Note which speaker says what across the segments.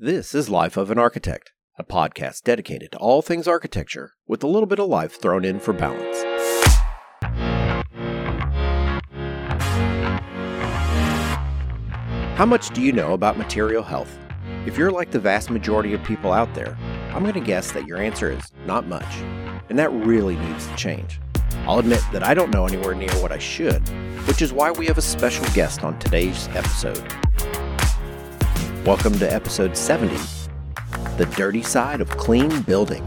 Speaker 1: This is Life of an Architect, a podcast dedicated to all things architecture with a little bit of life thrown in for balance. How much do you know about material health? If you're like the vast majority of people out there, I'm going to guess that your answer is not much, and that really needs to change. I'll admit that I don't know anywhere near what I should, which is why we have a special guest on today's episode. Welcome to episode 70 The Dirty Side of Clean Building.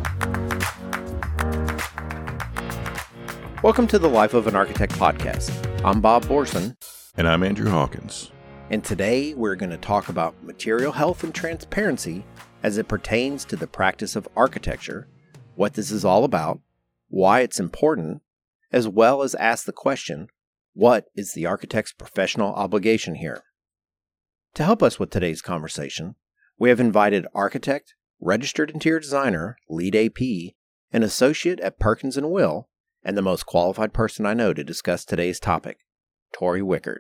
Speaker 1: Welcome to the Life of an Architect podcast. I'm Bob Borson.
Speaker 2: And I'm Andrew Hawkins.
Speaker 1: And today we're going to talk about material health and transparency as it pertains to the practice of architecture, what this is all about, why it's important, as well as ask the question what is the architect's professional obligation here? To help us with today's conversation, we have invited architect, registered interior designer, LEED AP, an associate at Perkins and Will, and the most qualified person I know to discuss today's topic, Tori Wickert.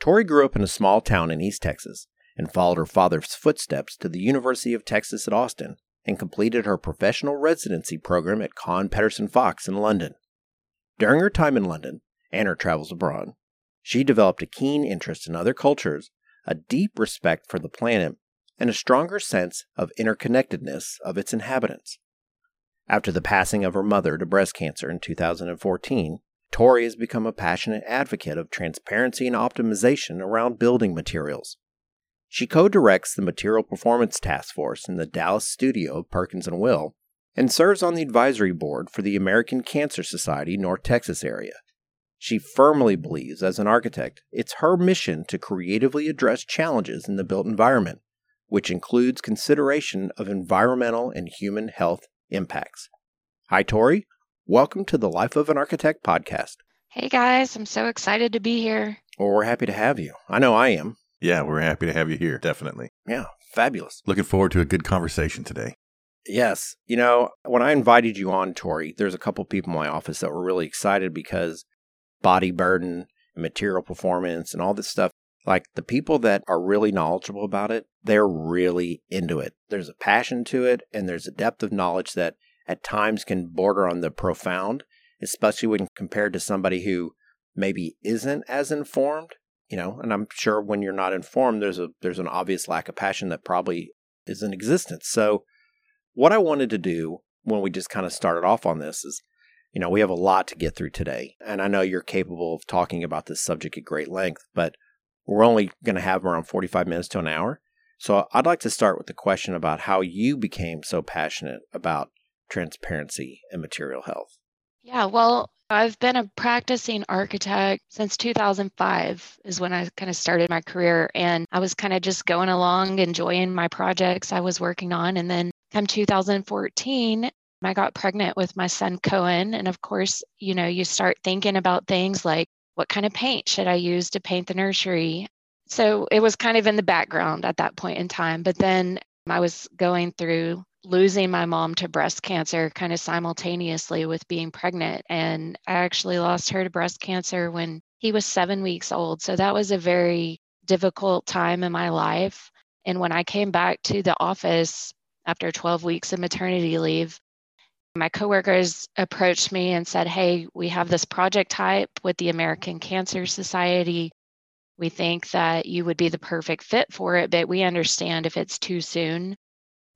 Speaker 1: Tori grew up in a small town in East Texas and followed her father's footsteps to the University of Texas at Austin and completed her professional residency program at Kohn Pedersen Fox in London. During her time in London and her travels abroad, she developed a keen interest in other cultures, a deep respect for the planet, and a stronger sense of interconnectedness of its inhabitants. After the passing of her mother to breast cancer in 2014, Tori has become a passionate advocate of transparency and optimization around building materials. She co directs the Material Performance Task Force in the Dallas studio of Perkins and Will and serves on the advisory board for the American Cancer Society North Texas area. She firmly believes, as an architect, it's her mission to creatively address challenges in the built environment, which includes consideration of environmental and human health impacts. Hi, Tori. Welcome to the Life of an Architect podcast.
Speaker 3: Hey guys, I'm so excited to be here.
Speaker 1: Well, we're happy to have you. I know I am.
Speaker 2: Yeah, we're happy to have you here, definitely.
Speaker 1: Yeah, fabulous.
Speaker 2: Looking forward to a good conversation today.
Speaker 1: Yes. You know, when I invited you on, Tori, there's a couple people in my office that were really excited because body burden, material performance, and all this stuff, like the people that are really knowledgeable about it, they're really into it. There's a passion to it, and there's a depth of knowledge that at times can border on the profound, especially when compared to somebody who maybe isn't as informed, you know, and I'm sure when you're not informed there's a there's an obvious lack of passion that probably is in existence. So what I wanted to do when we just kind of started off on this is you know, we have a lot to get through today, and I know you're capable of talking about this subject at great length, but we're only going to have around 45 minutes to an hour. So I'd like to start with the question about how you became so passionate about transparency and material health?
Speaker 3: Yeah, well, I've been a practicing architect since 2005 is when I kind of started my career and I was kind of just going along enjoying my projects I was working on and then come 2014 I got pregnant with my son Cohen and of course, you know, you start thinking about things like what kind of paint should I use to paint the nursery? So it was kind of in the background at that point in time, but then I was going through losing my mom to breast cancer kind of simultaneously with being pregnant. And I actually lost her to breast cancer when he was seven weeks old. So that was a very difficult time in my life. And when I came back to the office after 12 weeks of maternity leave, my coworkers approached me and said, Hey, we have this project type with the American Cancer Society. We think that you would be the perfect fit for it, but we understand if it's too soon.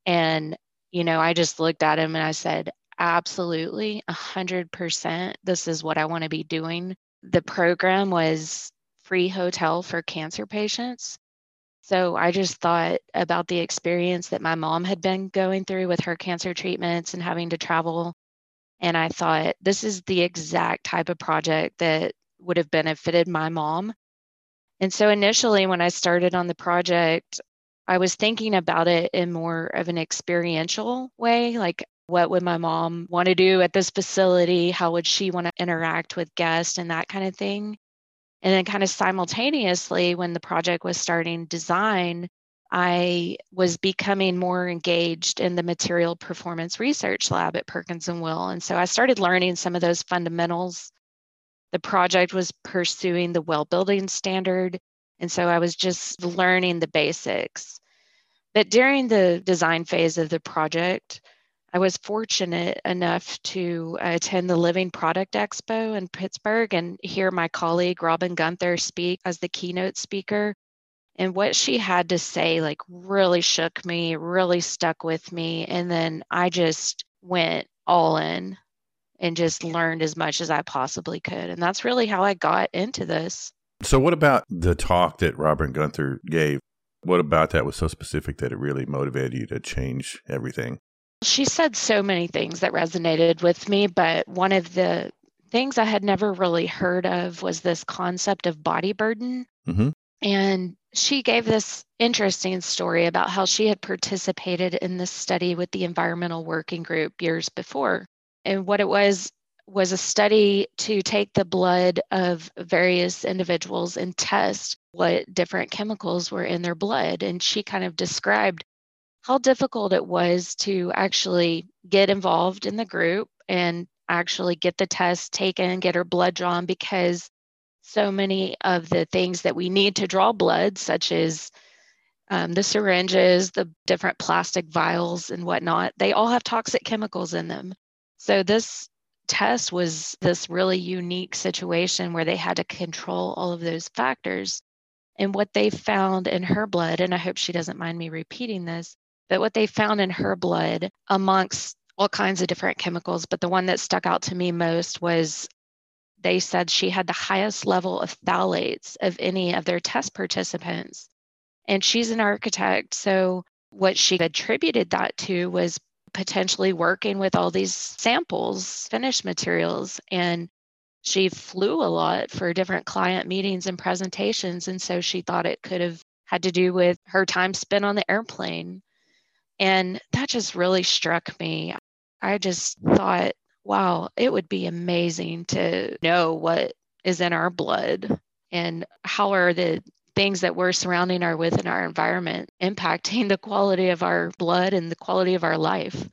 Speaker 3: And you know, I just looked at him and I said, absolutely, 100%. This is what I want to be doing. The program was free hotel for cancer patients. So I just thought about the experience that my mom had been going through with her cancer treatments and having to travel. And I thought, this is the exact type of project that would have benefited my mom. And so initially, when I started on the project, I was thinking about it in more of an experiential way, like what would my mom want to do at this facility? How would she want to interact with guests and that kind of thing? And then, kind of simultaneously, when the project was starting design, I was becoming more engaged in the material performance research lab at Perkins and Will. And so I started learning some of those fundamentals. The project was pursuing the well building standard. And so I was just learning the basics. But during the design phase of the project, I was fortunate enough to uh, attend the Living Product Expo in Pittsburgh and hear my colleague Robin Guenther speak as the keynote speaker. And what she had to say, like, really shook me, really stuck with me. And then I just went all in and just learned as much as I possibly could. And that's really how I got into this.
Speaker 2: So, what about the talk that Robin Guenther gave? What about that was so specific that it really motivated you to change everything?
Speaker 3: She said so many things that resonated with me, but one of the things I had never really heard of was this concept of body burden.
Speaker 2: Mm-hmm.
Speaker 3: And she gave this interesting story about how she had participated in this study with the Environmental Working Group years before. And what it was was a study to take the blood of various individuals and test what different chemicals were in their blood. And she kind of described how difficult it was to actually get involved in the group and actually get the test taken, get her blood drawn, because so many of the things that we need to draw blood, such as um, the syringes, the different plastic vials, and whatnot, they all have toxic chemicals in them. So, this test was this really unique situation where they had to control all of those factors. And what they found in her blood, and I hope she doesn't mind me repeating this, but what they found in her blood amongst all kinds of different chemicals, but the one that stuck out to me most was they said she had the highest level of phthalates of any of their test participants. And she's an architect. So, what she attributed that to was potentially working with all these samples, finished materials. And she flew a lot for different client meetings and presentations. And so she thought it could have had to do with her time spent on the airplane. And that just really struck me. I just thought, wow, it would be amazing to know what is in our blood and how are the things that we're surrounding our with in our environment impacting the quality of our blood and the quality of our life.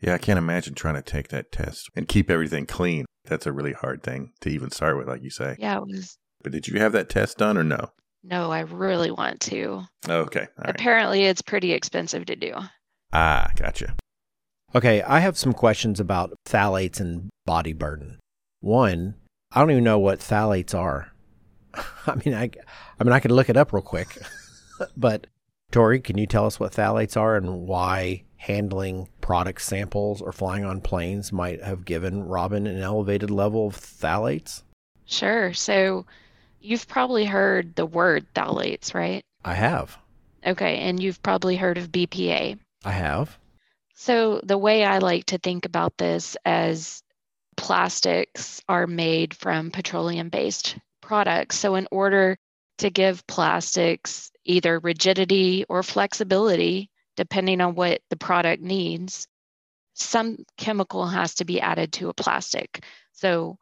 Speaker 2: Yeah, I can't imagine trying to take that test and keep everything clean. That's a really hard thing to even start with, like you say.
Speaker 3: Yeah, it was.
Speaker 2: But did you have that test done or no?
Speaker 3: No, I really want to.
Speaker 2: Okay.
Speaker 3: Apparently, it's pretty expensive to do.
Speaker 2: Ah, gotcha.
Speaker 1: Okay, I have some questions about phthalates and body burden. One, I don't even know what phthalates are. I mean, I, I mean, I could look it up real quick, but Tori, can you tell us what phthalates are and why handling product samples or flying on planes might have given Robin an elevated level of phthalates?
Speaker 3: Sure. So, you've probably heard the word phthalates, right?
Speaker 1: I have.
Speaker 3: Okay, and you've probably heard of BPA.
Speaker 1: I have.
Speaker 3: So, the way I like to think about this as plastics are made from petroleum based products. So, in order to give plastics either rigidity or flexibility, depending on what the product needs, some chemical has to be added to a plastic. So,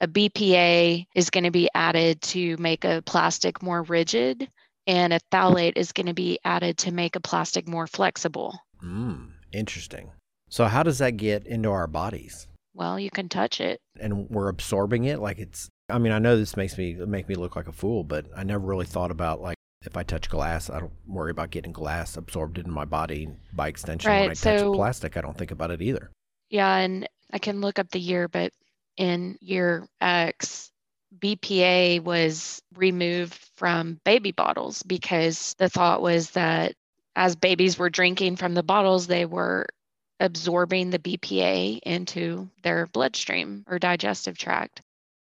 Speaker 3: a BPA is going to be added to make a plastic more rigid, and a phthalate is going to be added to make a plastic more flexible.
Speaker 1: Mm. Interesting. So how does that get into our bodies?
Speaker 3: Well, you can touch it.
Speaker 1: And we're absorbing it like it's I mean, I know this makes me make me look like a fool, but I never really thought about like if I touch glass, I don't worry about getting glass absorbed into my body by extension.
Speaker 3: Right,
Speaker 1: when I
Speaker 3: so,
Speaker 1: touch plastic, I don't think about it either.
Speaker 3: Yeah, and I can look up the year, but in year X, BPA was removed from baby bottles because the thought was that as babies were drinking from the bottles, they were absorbing the BPA into their bloodstream or digestive tract.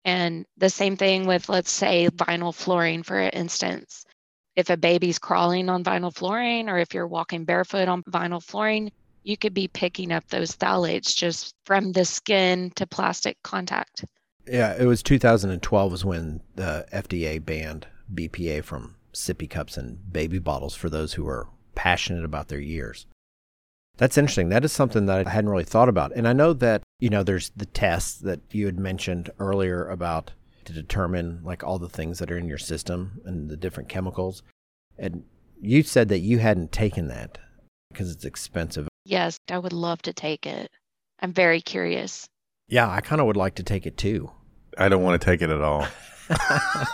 Speaker 3: And the same thing with, let's say, vinyl flooring, for instance. If a baby's crawling on vinyl flooring or if you're walking barefoot on vinyl flooring, you could be picking up those phthalates just from the skin to plastic contact.
Speaker 1: Yeah, it was 2012 was when the FDA banned BPA from sippy cups and baby bottles for those who were passionate about their years. That's interesting. That is something that I hadn't really thought about. And I know that, you know, there's the tests that you had mentioned earlier about to determine like all the things that are in your system and the different chemicals. And you said that you hadn't taken that because it's expensive.
Speaker 3: Yes, I would love to take it. I'm very curious.
Speaker 1: Yeah, I kind of would like to take it too.
Speaker 2: I don't want to take it at all.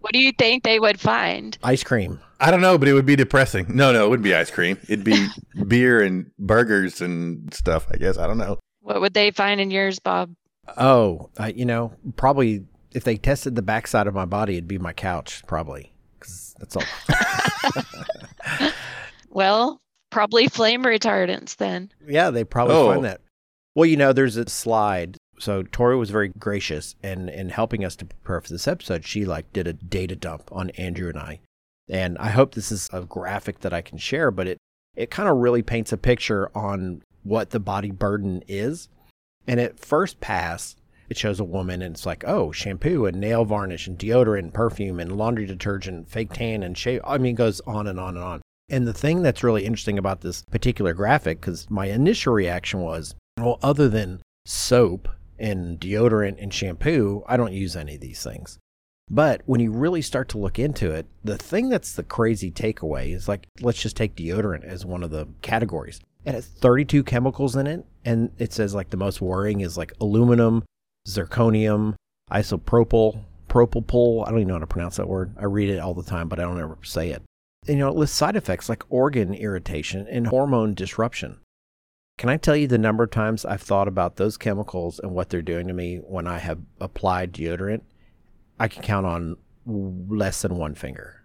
Speaker 3: What do you think they would find?
Speaker 1: Ice cream.
Speaker 2: I don't know, but it would be depressing. No, no, it wouldn't be ice cream. It'd be beer and burgers and stuff. I guess I don't know.
Speaker 3: What would they find in yours, Bob?
Speaker 1: Oh, I, you know, probably if they tested the backside of my body, it'd be my couch, probably. Because that's all.
Speaker 3: well, probably flame retardants then.
Speaker 1: Yeah, they probably
Speaker 2: Oh.
Speaker 1: find that. Well, you know, there's a slide. So Tori was very gracious and in helping us to prepare for this episode. She like did a data dump on Andrew and I, and I hope this is a graphic that I can share. But it it kind of really paints a picture on what the body burden is. And at first pass, it shows a woman and it's like, oh, shampoo and nail varnish and deodorant and perfume and laundry detergent, fake tan and shave. I mean, it goes on and on and on. And the thing that's really interesting about this particular graphic, because my initial reaction was, well, other than soap and deodorant and shampoo, I don't use any of these things. But when you really start to look into it, the thing that's the crazy takeaway is like, let's just take deodorant as one of the categories. It has 32 chemicals in it. And it says like the most worrying is like aluminum, zirconium, isopropyl, propyl. I don't even know how to pronounce that word. I read it all the time, but I don't ever say it. And, you know, it lists side effects like organ irritation and hormone disruption. Can I tell you the number of times I've thought about those chemicals and what they're doing to me when I have applied deodorant? I can count on less than one finger.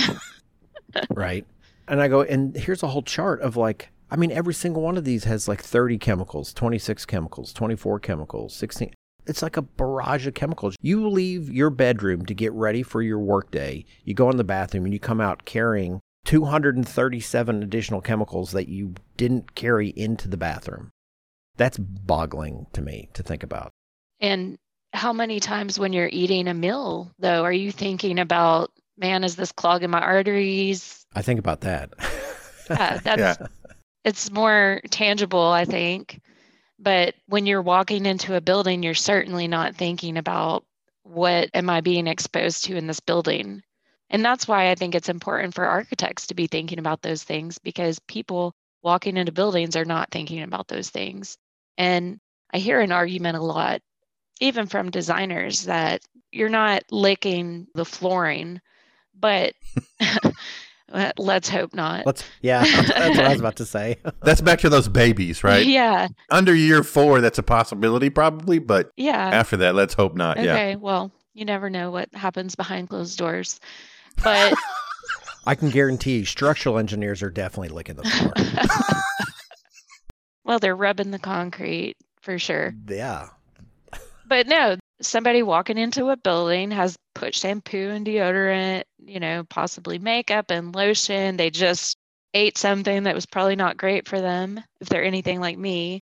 Speaker 1: right? And I go, and here's a whole chart of like, I mean, every single one of these has like 30 chemicals, 26 chemicals, 24 chemicals, 16. It's like a barrage of chemicals. You leave your bedroom to get ready for your workday. You go in the bathroom and you come out carrying 237 additional chemicals that you didn't carry into the bathroom. That's boggling to me to think about.
Speaker 3: And how many times when you're eating a meal, though, are you thinking about, man, is this clogging my arteries?
Speaker 1: I think about that.
Speaker 3: Yeah, that's
Speaker 2: Yeah.
Speaker 3: it's more tangible, I think. But when you're walking into a building, you're certainly not thinking about what am I being exposed to in this building. And that's why I think it's important for architects to be thinking about those things because people walking into buildings are not thinking about those things. And I hear an argument a lot, even from designers, that you're not licking the flooring, but let's hope not.
Speaker 1: Let's, yeah, that's what I was about to say.
Speaker 2: That's back to those babies, right?
Speaker 3: Yeah.
Speaker 2: Under year four, that's a possibility, probably, but
Speaker 3: Yeah.
Speaker 2: after that, let's hope not. Yeah.
Speaker 3: Okay, well, you never know what happens behind closed doors. But
Speaker 1: I can guarantee structural engineers are definitely licking the floor.
Speaker 3: well, they're rubbing the concrete for sure.
Speaker 1: yeah.
Speaker 3: But no, somebody walking into a building has put shampoo and deodorant, you know, possibly makeup and lotion. They just ate something that was probably not great for them if they're anything like me.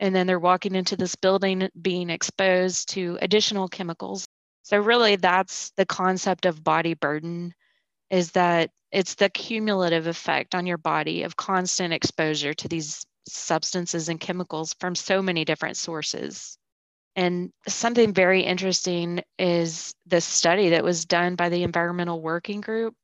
Speaker 3: And then they're walking into this building being exposed to additional chemicals. So really that's the concept of body burden is that it's the cumulative effect on your body of constant exposure to these substances and chemicals from so many different sources. And something very interesting is this study that was done by the Environmental Working Group,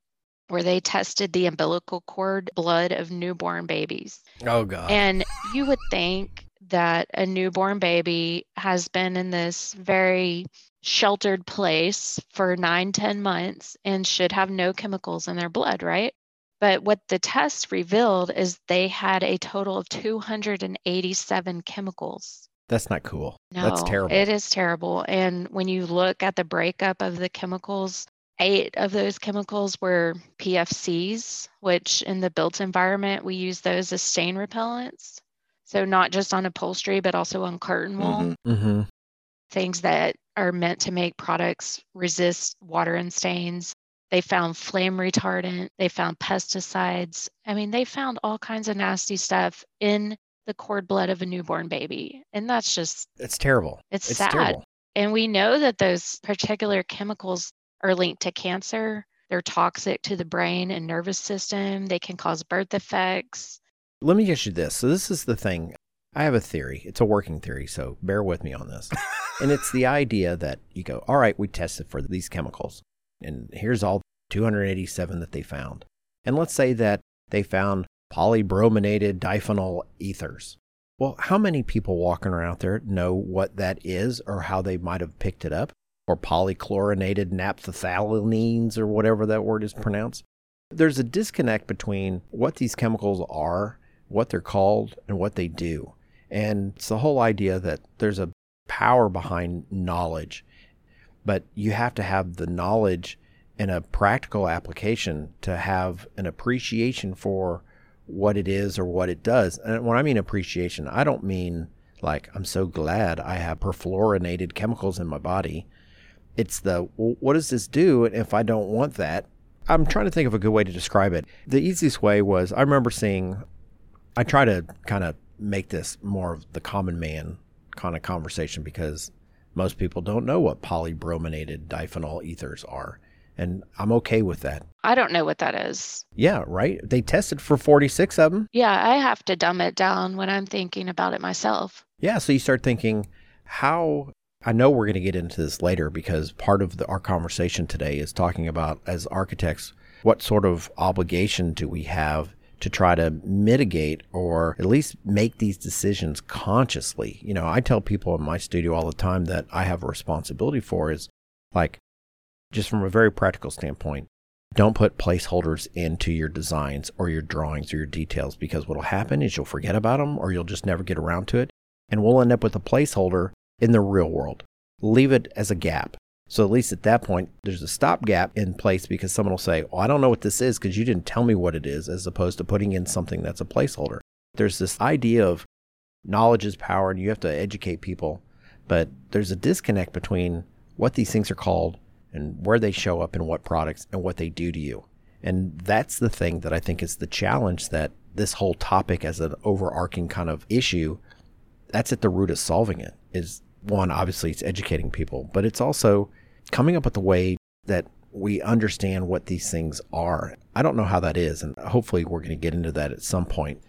Speaker 3: where they tested the umbilical cord blood of newborn babies.
Speaker 1: Oh, God.
Speaker 3: And you would think that a newborn baby has been in this very sheltered place for nine, 10 months and should have no chemicals in their blood, right? But what the test revealed is they had a total of 287 chemicals.
Speaker 1: That's not cool.
Speaker 3: No,
Speaker 1: That's terrible.
Speaker 3: It is terrible. And when you look at the breakup of the chemicals, eight of those chemicals were PFCs, which in the built environment, we use those as stain repellents. So not just on upholstery, but also on curtain wall,
Speaker 2: Mhm.
Speaker 1: Mm-hmm.
Speaker 3: things that are meant to make products resist water and stains. They found flame retardant, they found pesticides. I mean, they found all kinds of nasty stuff in the cord blood of a newborn baby. And that's just
Speaker 1: It's terrible.
Speaker 3: It's
Speaker 1: it's
Speaker 3: sad.
Speaker 1: terrible.
Speaker 3: And we know that those particular chemicals are linked to cancer. They're toxic to the brain and nervous system. They can cause birth defects.
Speaker 1: Let me ask you this. So this is the thing. I have a theory. It's a working theory, so bear with me on this. and it's the idea that you go, all right, we tested for these chemicals, and here's all 287 that they found. And let's say that they found polybrominated diphenyl ethers. Well, how many people walking around there know what that is or how they might have picked it up? or polychlorinated naphthalenes or whatever that word is pronounced. There's a disconnect between what these chemicals are, what they're called, and what they do. And it's the whole idea that there's a power behind knowledge, but you have to have the knowledge and a practical application to have an appreciation for what it is or what it does. And when I mean appreciation, I don't mean like I'm so glad I have perfluorinated chemicals in my body. It's the well, what does this do? And if I don't want that, I'm trying to think of a good way to describe it. The easiest way was I remember seeing, I try to kind of make this more of the common man kind of conversation because most people don't know what polybrominated diphenyl ethers are. And I'm okay with that.
Speaker 3: I don't know what that is.
Speaker 1: Yeah, right. They tested for 46 of them.
Speaker 3: Yeah, I have to dumb it down when I'm thinking about it myself.
Speaker 1: Yeah, so you start thinking, how I know we're going to get into this later because part of the, our conversation today is talking about, as architects, what sort of obligation do we have to try to mitigate or at least make these decisions consciously? You know, I tell people in my studio all the time that I have a responsibility for is like, just from a very practical standpoint, don't put placeholders into your designs or your drawings or your details because what will happen is you'll forget about them or you'll just never get around to it. And we'll end up with a placeholder in the real world. Leave it as a gap. So at least at that point, there's a stopgap in place because someone will say, well, I don't know what this is because you didn't tell me what it is, as opposed to putting in something that's a placeholder. There's this idea of knowledge is power and you have to educate people, but there's a disconnect between what these things are called and where they show up in what products and what they do to you. And that's the thing that I think is the challenge that this whole topic as an overarching kind of issue, that's at the root of solving it is one, obviously it's educating people, but it's also coming up with a way that we understand what these things are. I don't know how that is, and hopefully we're going to get into that at some point.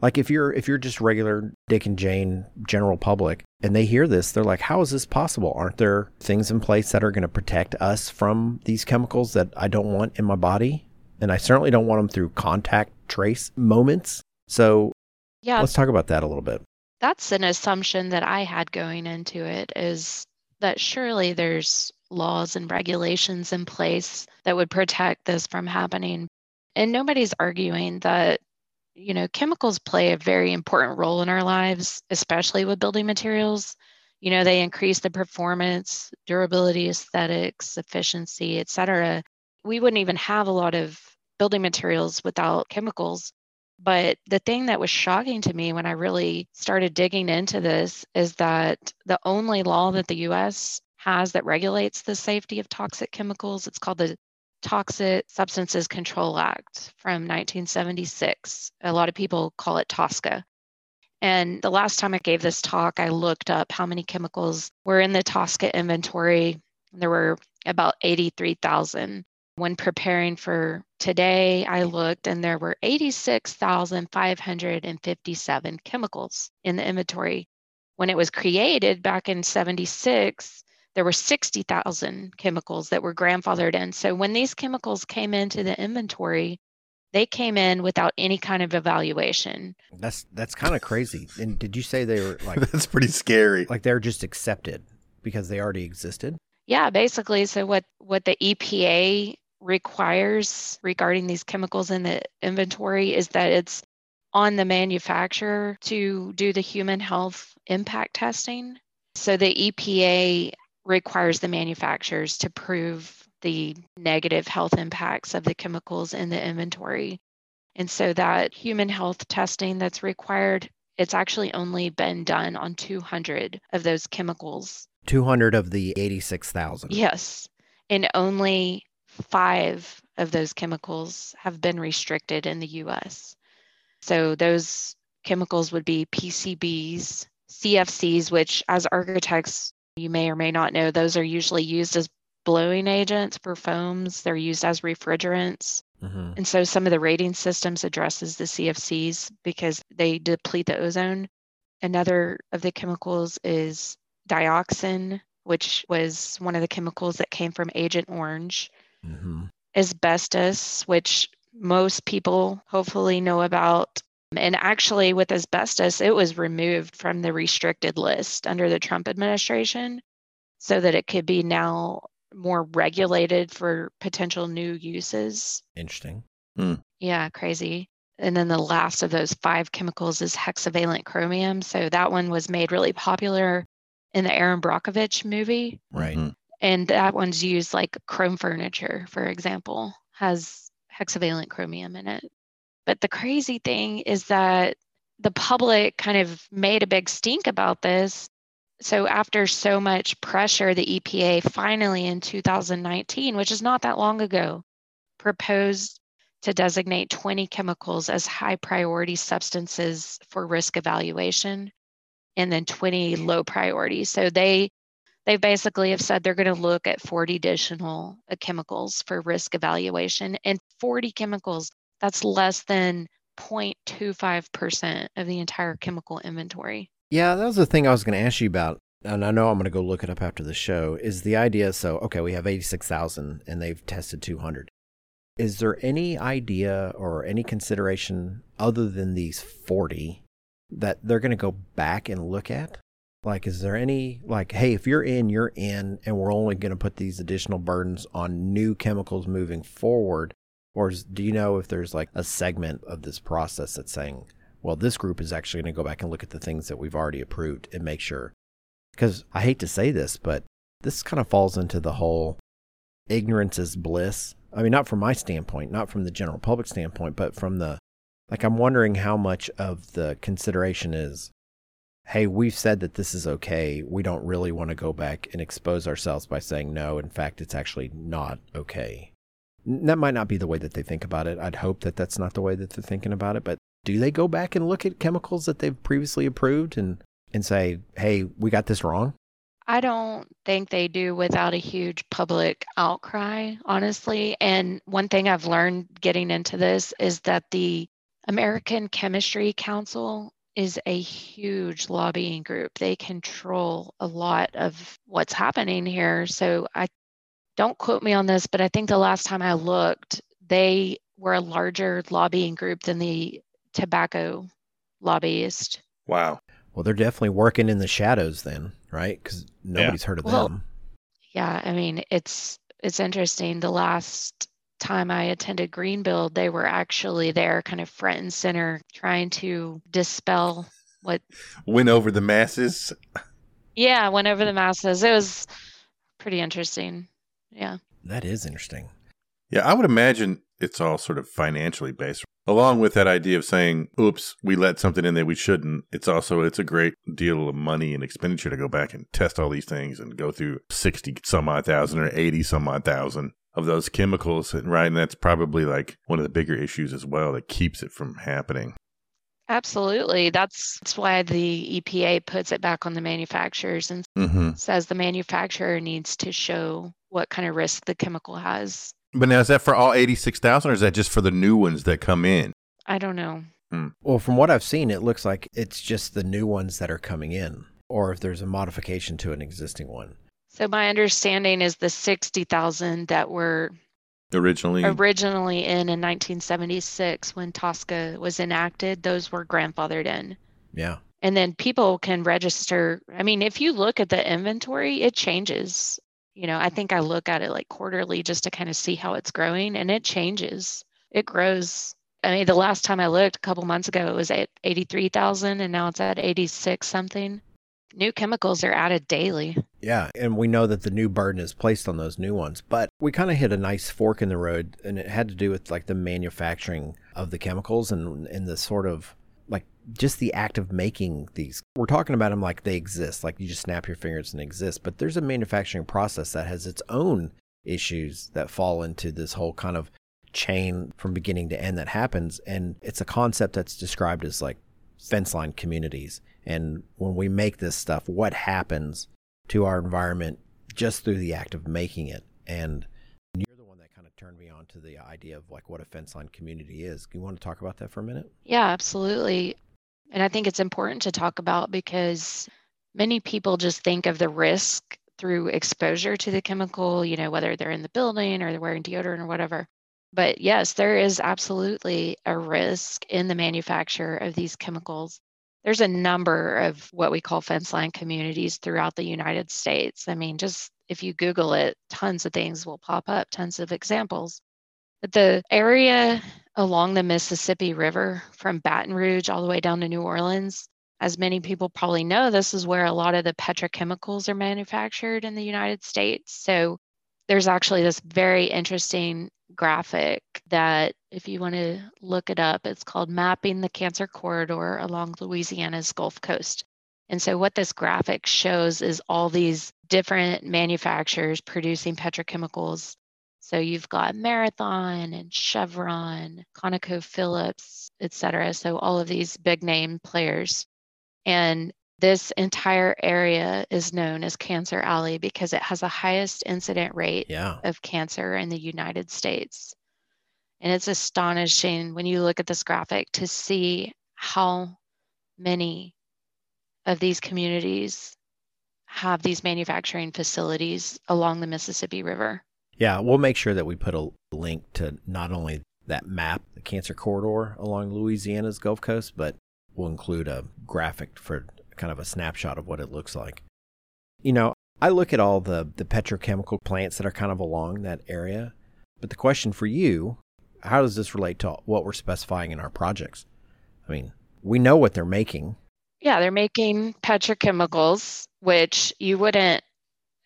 Speaker 1: Like if you're if you're just regular Dick and Jane general public and they hear this, they're like, "How is this possible? Aren't there things in place that are going to protect us from these chemicals that I don't want in my body?" And I certainly don't want them through contact trace moments. So, yeah, let's talk about that a little bit
Speaker 3: that's an assumption that I had going into it is that surely there's laws and regulations in place that would protect this from happening. And nobody's arguing that, you know, chemicals play a very important role in our lives, especially with building materials. You know, they increase the performance, durability, aesthetics, efficiency, et cetera. We wouldn't even have a lot of building materials without chemicals. But the thing that was shocking to me when I really started digging into this is that the only law that the US has that regulates the safety of toxic chemicals, it's called the Toxic Substances Control Act from 1976. A lot of people call it TOSCA. And the last time I gave this talk, I looked up how many chemicals were in the TOSCA inventory. There were about 83,000. When preparing for today, I looked and there were 86,557 chemicals in the inventory. When it was created back in 76, there were 60,000 chemicals that were grandfathered in. So when these chemicals came into the inventory, they came in without any kind of evaluation.
Speaker 1: That's that's kind of crazy. And did you say they were like
Speaker 2: That's pretty scary.
Speaker 1: Like they're just accepted because they already existed?
Speaker 3: Yeah, basically so what what the EPA requires regarding these chemicals in the inventory is that it's on the manufacturer to do the human health impact testing. So the EPA requires the manufacturers to prove the negative health impacts of the chemicals in the inventory. And so that human health testing that's required, it's actually only been done on 200 of those chemicals.
Speaker 1: 200 of the 86,000.
Speaker 3: Yes. And only five of those chemicals have been restricted in the US. So those chemicals would be PCBs, CFCs, which as architects, you may or may not know, those are usually used as blowing agents for foams. They're used as refrigerants. Mm-hmm. And so some of the rating systems addresses the CFCs because they deplete the ozone. Another of the chemicals is dioxin, which was one of the chemicals that came from Agent Orange. Mm-hmm. Asbestos, which most people hopefully know about. And actually, with asbestos, it was removed from the restricted list under the Trump administration. so that it could be now more regulated for potential new uses.
Speaker 1: Interesting.
Speaker 3: Yeah, crazy. And then the last of those five chemicals is hexavalent chromium. So that one was made really popular in the Erin Brockovich movie.
Speaker 1: Right.
Speaker 2: Mhm.
Speaker 3: And that one's used like chrome furniture, for example, has hexavalent chromium in it. But the crazy thing is that the public kind of made a big stink about this. So, after so much pressure, the EPA finally in 2019, which is not that long ago, proposed to designate 20 chemicals as high priority substances for risk evaluation and then 20 low priority. So, they they basically have said they're going to look at 40 additional chemicals for risk evaluation and 40 chemicals that's less than 0.25% of the entire chemical inventory
Speaker 1: Yeah, that was the thing I was going to ask you about. And I know I'm going to go look it up after the show. Is the idea so, okay, we have 86,000 and they've tested 200. Is there any idea or any consideration other than these 40 that they're going to go back and look at? Like, is there any, like, hey, if you're in, you're in, and we're only going to put these additional burdens on new chemicals moving forward? Or is, do you know if there's like a segment of this process that's saying, well, this group is actually going to go back and look at the things that we've already approved and make sure. Because I hate to say this, but this kind of falls into the whole ignorance is bliss. I mean, not from my standpoint, not from the general public standpoint, but from the, like, I'm wondering how much of the consideration is, hey, we've said that this is okay. We don't really want to go back and expose ourselves by saying, no, in fact, it's actually not okay. That might not be the way that they think about it. I'd hope that that's not the way that they're thinking about it, but do they go back and look at chemicals that they've previously approved and and say, "Hey, we got this wrong"?
Speaker 3: I don't think they do without a huge public outcry, honestly. And one thing I've learned getting into this is that the American Chemistry Council is a huge lobbying group. They control a lot of what's happening here. So I don't quote me on this, but I think the last time I looked, they were a larger lobbying group than the tobacco lobbyist.
Speaker 2: Wow.
Speaker 1: Well, they're definitely working in the shadows then, right? Because nobody's heard of
Speaker 3: Well,
Speaker 1: them.
Speaker 3: Yeah, I mean, it's it's interesting. The last time I attended Greenbuild, they were actually there kind of front and center trying to dispel what
Speaker 2: went over the masses.
Speaker 3: yeah, went over the masses. It was pretty interesting. Yeah.
Speaker 1: That is interesting.
Speaker 2: Yeah, I would imagine it's all sort of financially based. Along with that idea of saying, oops, we let something in that we shouldn't. It's also it's a great deal of money and expenditure to go back and test all these things and go through sixty some odd thousand or eighty some odd thousand of those chemicals. And right, and that's probably like one of the bigger issues as well that keeps it from happening.
Speaker 3: Absolutely. That's, that's why the EPA puts it back on the manufacturers and
Speaker 2: Mm-hmm.
Speaker 3: says the manufacturer needs to show what kind of risk the chemical has.
Speaker 2: But now is that for all eighty six thousand, or is that just for the new ones that come in?
Speaker 3: I don't know. Hmm.
Speaker 1: Well, from what I've seen, it looks like it's just the new ones that are coming in, or if there's a modification to an existing one.
Speaker 3: So my understanding is the 60,000 that were
Speaker 2: Originally,
Speaker 3: originally in in 1976 when Tosca was enacted, those were grandfathered in.
Speaker 1: Yeah.
Speaker 3: And then people can register. I mean, if you look at the inventory, it changes. You know, I think I look at it like quarterly just to kind of see how it's growing, and it changes. It grows. I mean, the last time I looked a couple months ago, it was at 83,000, and now it's at 86 something. New chemicals are added daily.
Speaker 1: Yeah, and we know that the new burden is placed on those new ones, but we kind of hit a nice fork in the road, and it had to do with like the manufacturing of the chemicals and and the sort of just the act of making these. We're talking about them like they exist, like you just snap your fingers and exist, but there's a manufacturing process that has its own issues that fall into this whole kind of chain from beginning to end that happens, and it's a concept that's described as like fence line communities. And when we make this stuff, what happens to our environment just through the act of making it. And you're the one that kind of turned me on to the idea of like what a fence line community is. Do you want to talk about that for a minute?
Speaker 3: Yeah, absolutely. And I think it's important to talk about because many people just think of the risk through exposure to the chemical, you know, whether they're in the building or they're wearing deodorant or whatever. But yes, there is absolutely a risk in the manufacture of these chemicals. there's a number of what we call fence line communities throughout the United States. I mean, just if you Google it, tons of things will pop up, tons of examples. But the area along the Mississippi River from Baton Rouge all the way down to New Orleans, as many people probably know, this is where a lot of the petrochemicals are manufactured in the United States. So there's actually this very interesting graphic that if you want to look it up, it's called Mapping the Cancer Corridor Along Louisiana's Gulf Coast. And so, what this graphic shows is all these different manufacturers producing petrochemicals. So, you've got Marathon and Chevron, ConocoPhillips, et cetera. So, all of these big name players. And this entire area is known as Cancer Alley because it has the highest incident rate
Speaker 1: Yeah.
Speaker 3: of cancer in the United States. And it's astonishing when you look at this graphic to see how many of these communities have these manufacturing facilities along the Mississippi River.
Speaker 1: Yeah, we'll make sure that we put a link to not only that map, the cancer corridor along Louisiana's Gulf Coast, but we'll include a graphic for kind of a snapshot of what it looks like. You know, I look at all the, the petrochemical plants that are kind of along that area, but the question for you, how does this relate to what we're specifying in our projects? I mean, we know what they're making.
Speaker 3: Yeah, they're making petrochemicals, which you wouldn't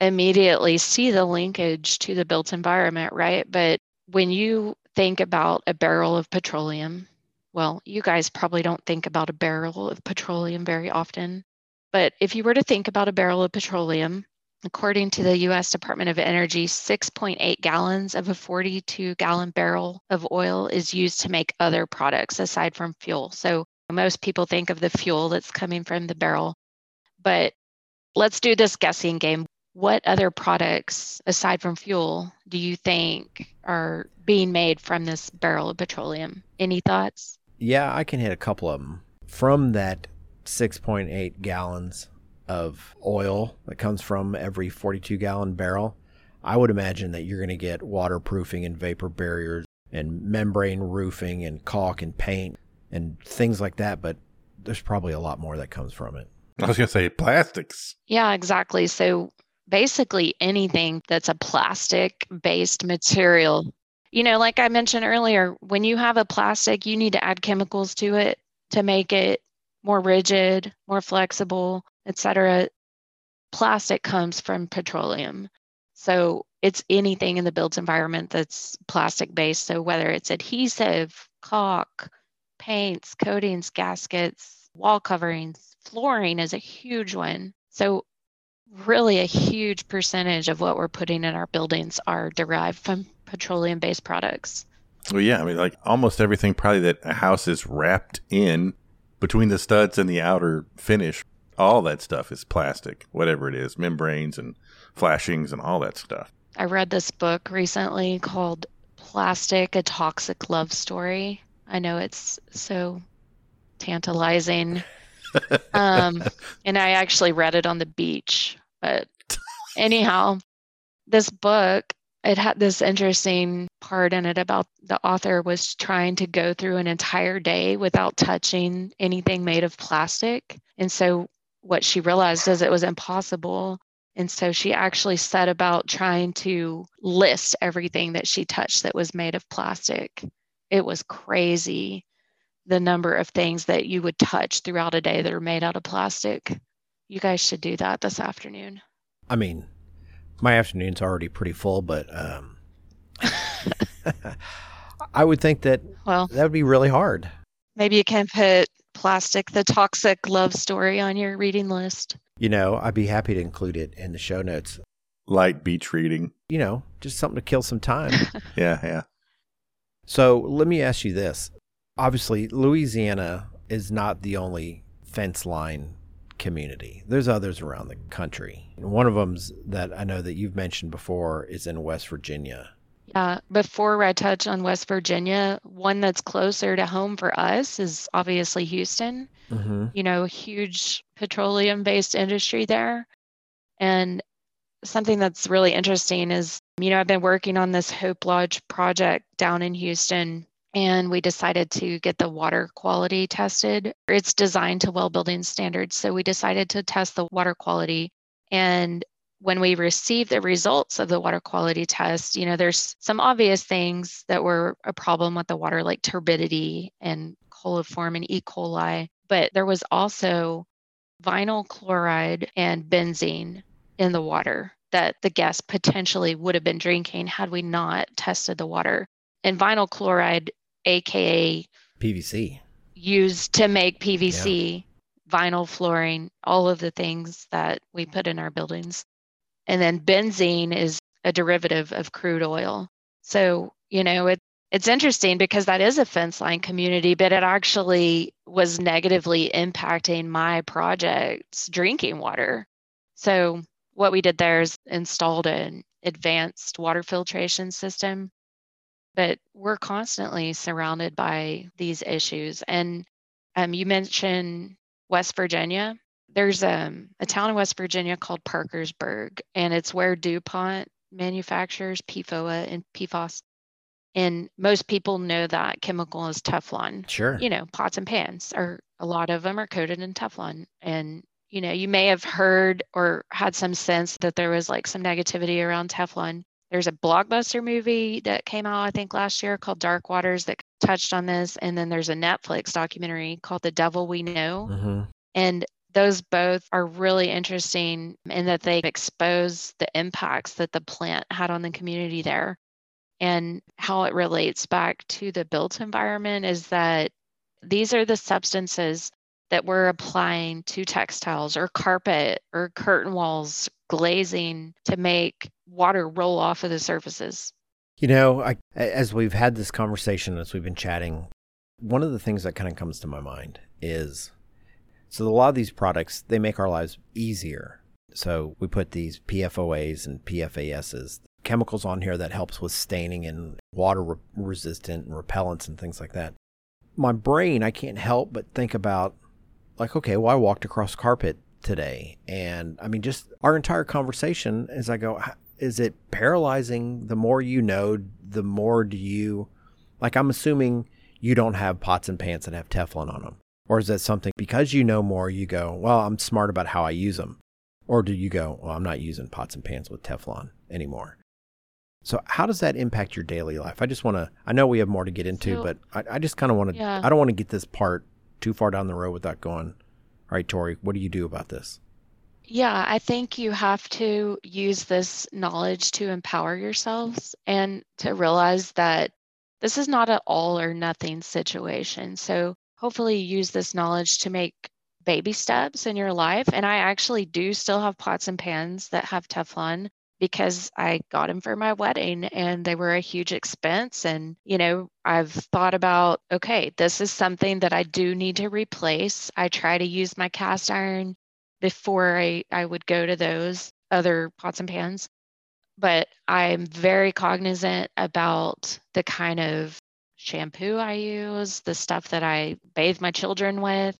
Speaker 3: immediately see the linkage to the built environment, right? But when you think about a barrel of petroleum, well, you guys probably don't think about a barrel of petroleum very often. But if you were to think about a barrel of petroleum, according to the US Department of Energy, 6.8 gallons of a 42 gallon barrel of oil is used to make other products aside from fuel. So most people think of the fuel that's coming from the barrel. But let's do this guessing game. What other products aside from fuel do you think are being made from this barrel of petroleum? Any thoughts?
Speaker 1: Yeah, I can hit a couple of them. From that 6.8 gallons of oil that comes from every 42 gallon barrel, I would imagine that you're going to get waterproofing and vapor barriers and membrane roofing and caulk and paint and things like that. But there's probably a lot more that comes from it.
Speaker 2: I was going to say plastics.
Speaker 3: Yeah, exactly. So basically anything that's a plastic based material. You know, like I mentioned earlier, when you have a plastic, you need to add chemicals to it to make it more rigid, more flexible, etc. Plastic comes from petroleum. So it's anything in the built environment that's plastic based. So whether it's adhesive, caulk, paints, coatings, gaskets, wall coverings, flooring is a huge one. So really a huge percentage of what we're putting in our buildings are derived from petroleum based products.
Speaker 2: Well, yeah, I mean, like almost everything probably that a house is wrapped in between the studs and the outer finish, all that stuff is plastic, whatever it is, membranes and flashings and all that stuff.
Speaker 3: I read this book recently called Plastic, a Toxic Love Story. I know it's so tantalizing. um, and I actually read it on the beach. But anyhow, this book, it had this interesting part in it about the author was trying to go through an entire day without touching anything made of plastic. And so what she realized is it was impossible. And so she actually set about trying to list everything that she touched that was made of plastic. It was crazy the number of things that you would touch throughout a day that are made out of plastic. You guys should do that this afternoon.
Speaker 1: I mean, my afternoon's already pretty full, but um, I would think that
Speaker 3: Well,
Speaker 1: that would be really hard.
Speaker 3: maybe you can put plastic, the toxic love story on your reading list.
Speaker 1: You know, I'd be happy to include it in the show notes.
Speaker 2: Light beach reading.
Speaker 1: You know, just something to kill some time.
Speaker 2: Yeah, yeah.
Speaker 1: so let me ask you this. Obviously, Louisiana is not the only fence line community. There's others around the country. And one of them's that I know that you've mentioned before is in West Virginia.
Speaker 3: Yeah, before I touch on West Virginia, one that's closer to home for us is obviously Houston.
Speaker 1: Mm-hmm.
Speaker 3: You know, huge petroleum based industry there. And something that's really interesting is, you know, I've been working on this Hope Lodge project down in Houston, and we decided to get the water quality tested. It's designed to well building standards. So we decided to test the water quality. And when we received the results of the water quality test, you know, there's some obvious things that were a problem with the water, like turbidity and coliform and E. coli. But there was also vinyl chloride and benzene in the water that the guests potentially would have been drinking had we not tested the water. And vinyl chloride aka
Speaker 1: PVC,
Speaker 3: used to make PVC, yeah. vinyl flooring, all of the things that we put in our buildings. And then benzene is a derivative of crude oil. So, you know, it, it's interesting because that is a fence line community, but it actually was negatively impacting my project's drinking water. So, what we did there is installed an advanced water filtration system but we're constantly surrounded by these issues. And um, you mentioned West Virginia. There's um, a town in West Virginia called Parkersburg, and it's where DuPont manufactures PFOA and PFOS. And most people know that chemical is Teflon.
Speaker 1: Sure.
Speaker 3: You know, pots and pans are a lot of them are coated in Teflon. And, you know, you may have heard or had some sense that there was like some negativity around Teflon. There's a blockbuster movie that came out, I think, last year called Dark Waters that touched on this. And then there's a Netflix documentary called The Devil We Know. Mm-hmm. And those both are really interesting in that they expose the impacts that the plant had on the community there. And how it relates back to the built environment is that these are the substances that we're applying to textiles or carpet or curtain walls, glazing to make water roll off of the surfaces.
Speaker 1: You know, I, as we've had this conversation, as we've been chatting, one of the things that kind of comes to my mind is so a lot of these products, they make our lives easier. So we put these PFOAs and PFASs, chemicals on here that helps with staining and water re- resistant and repellents and things like that. My brain, I can't help but think about like, okay, well, I walked across carpet today. And I mean, just our entire conversation as I go, is it paralyzing? The more you know, the more do you, like, I'm assuming you don't have pots and pans that have Teflon on them. Or is that something because you know more, you go, well, I'm smart about how I use them? Or do you go, well, I'm not using pots and pans with Teflon anymore? So, how does that impact your daily life? I just want to, I know we have more to get into, so, but I, I just kind of want to, yeah. I don't want to get this part too far down the road without going, all right, Tori, what do you do about this?
Speaker 3: Yeah, I think you have to use this knowledge to empower yourselves and to realize that this is not an all or nothing situation. So, hopefully, you use this knowledge to make baby steps in your life. And I actually do still have pots and pans that have Teflon because I got them for my wedding and they were a huge expense. And, you know, I've thought about, okay, this is something that I do need to replace. I try to use my cast iron before I, I would go to those other pots and pans. But I'm very cognizant about the kind of shampoo I use, the stuff that I bathe my children with,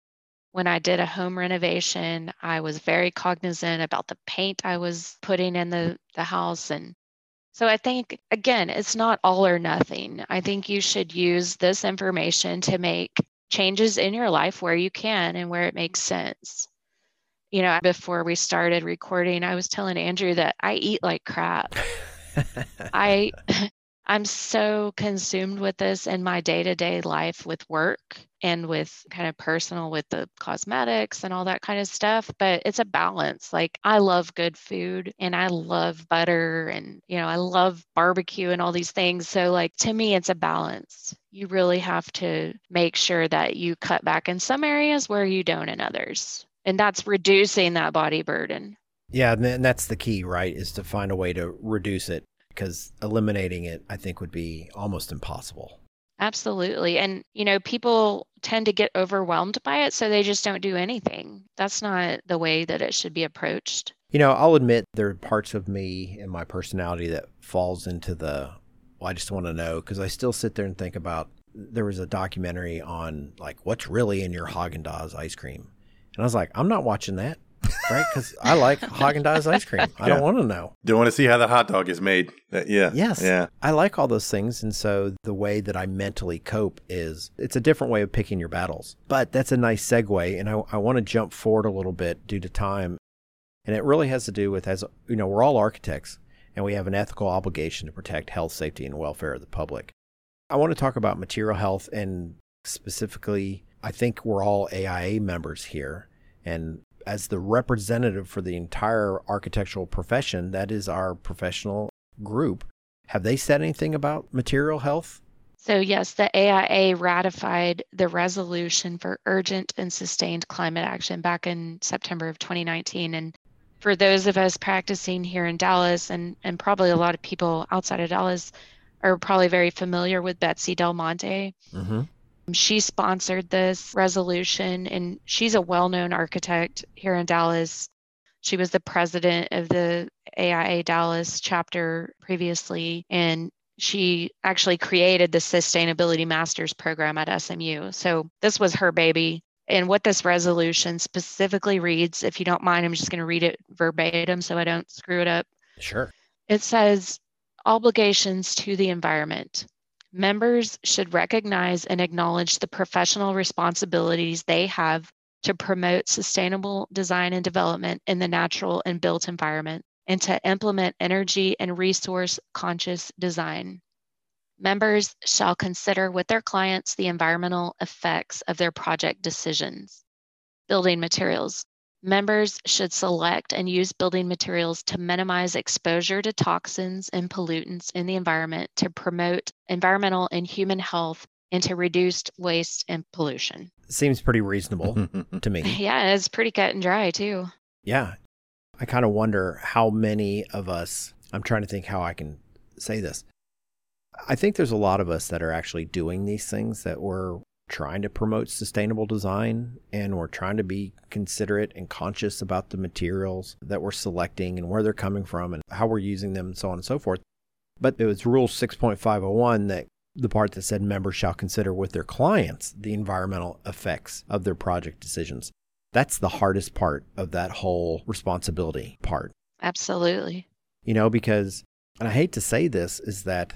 Speaker 3: when I did a home renovation, I was very cognizant about the paint I was putting in the, the house. And so I think, again, it's not all or nothing. I think you should use this information to make changes in your life where you can and where it makes sense. You know, before we started recording, I was telling Andrew that I eat like crap. I I'm so consumed with this in my day to day life with work and with kind of personal with the cosmetics and all that kind of stuff. But it's a balance. Like, I love good food and I love butter and, you know, I love barbecue and all these things. So, like, to me, it's a balance. You really have to make sure that you cut back in some areas where you don't in others. And that's reducing that body burden.
Speaker 1: Yeah, and that's the key, right? Is to find a way to reduce it because eliminating it, I think, would be almost impossible.
Speaker 3: Absolutely. And, you know, people tend to get overwhelmed by it, so they just don't do anything. That's not the way that it should be approached.
Speaker 1: You know, I'll admit there are parts of me and my personality that falls into the, well, I just want to know because I still sit there and think about there was a documentary on like what's really in your Haagen Dazs ice cream. And I was like, I'm not watching that. Right? Because I like Haagen Dazs ice cream. I
Speaker 2: Yeah.
Speaker 1: don't want to know.
Speaker 2: Don't want to see how the hot dog is made. That- yeah.
Speaker 1: Yes.
Speaker 2: Yeah.
Speaker 1: I like all those things. And so the way that I mentally cope is it's a different way of picking your battles. But that's a nice segue. And I, I want to jump forward a little bit due to time. And it really has to do with, as you know, we're all architects and we have an ethical obligation to protect health, safety, and welfare of the public. I want to talk about material health and specifically, I think we're all AIA members here. And as the representative for the entire architectural profession, that is our professional group. Have they said anything about material health?
Speaker 3: So, yes, the AIA ratified the resolution for urgent and sustained climate action back in September of 2019. And for those of us practicing here in Dallas, and, and probably a lot of people outside of Dallas are probably very familiar with Betsy Del Monte.
Speaker 1: Mm-hmm.
Speaker 3: She sponsored this resolution, and she's a well known architect here in Dallas. She was the president of the AIA Dallas chapter previously, and she actually created the Sustainability Masters program at SMU. So this was her baby. And what this resolution specifically reads, if you don't mind, I'm just going to read it verbatim so I don't screw it up.
Speaker 1: Sure.
Speaker 3: It says obligations to the environment. Members should recognize and acknowledge the professional responsibilities they have to promote sustainable design and development in the natural and built environment and to implement energy and resource conscious design. Members shall consider with their clients the environmental effects of their project decisions. Building materials. Members should select and use building materials to minimize exposure to toxins and pollutants in the environment to promote environmental and human health and to reduce waste and pollution.
Speaker 1: Seems pretty reasonable to me.
Speaker 3: Yeah, it's pretty cut and dry too.
Speaker 1: Yeah. I kind of wonder how many of us, I'm trying to think how I can say this. I think there's a lot of us that are actually doing these things that we're trying to promote sustainable design and we're trying to be considerate and conscious about the materials that we're selecting and where they're coming from and how we're using them and so on and so forth. But it was Rule 6.501 that the part that said members shall consider with their clients the environmental effects of their project decisions. That's the hardest part of that whole responsibility part.
Speaker 3: Absolutely.
Speaker 1: You know, because, and I hate to say this, is that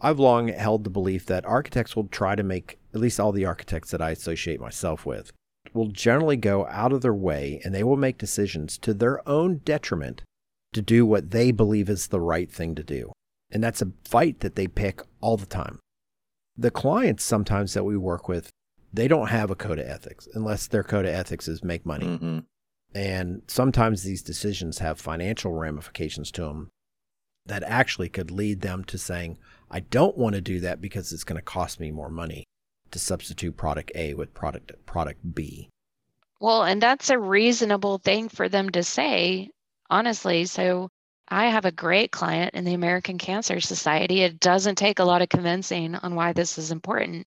Speaker 1: I've long held the belief that architects will try to make, at least all the architects that I associate myself with, will generally go out of their way and they will make decisions to their own detriment to do what they believe is the right thing to do. And that's a fight that they pick all the time. The clients sometimes that we work with, they don't have a code of ethics unless their code of ethics is make money.
Speaker 2: hmm
Speaker 1: And sometimes these decisions have financial ramifications to them that actually could lead them to saying, I don't want to do that because it's going to cost me more money to substitute product A with product product B.
Speaker 3: Well, and that's a reasonable thing for them to say, honestly. So I have a great client in the American Cancer Society. It doesn't take a lot of convincing on why this is important.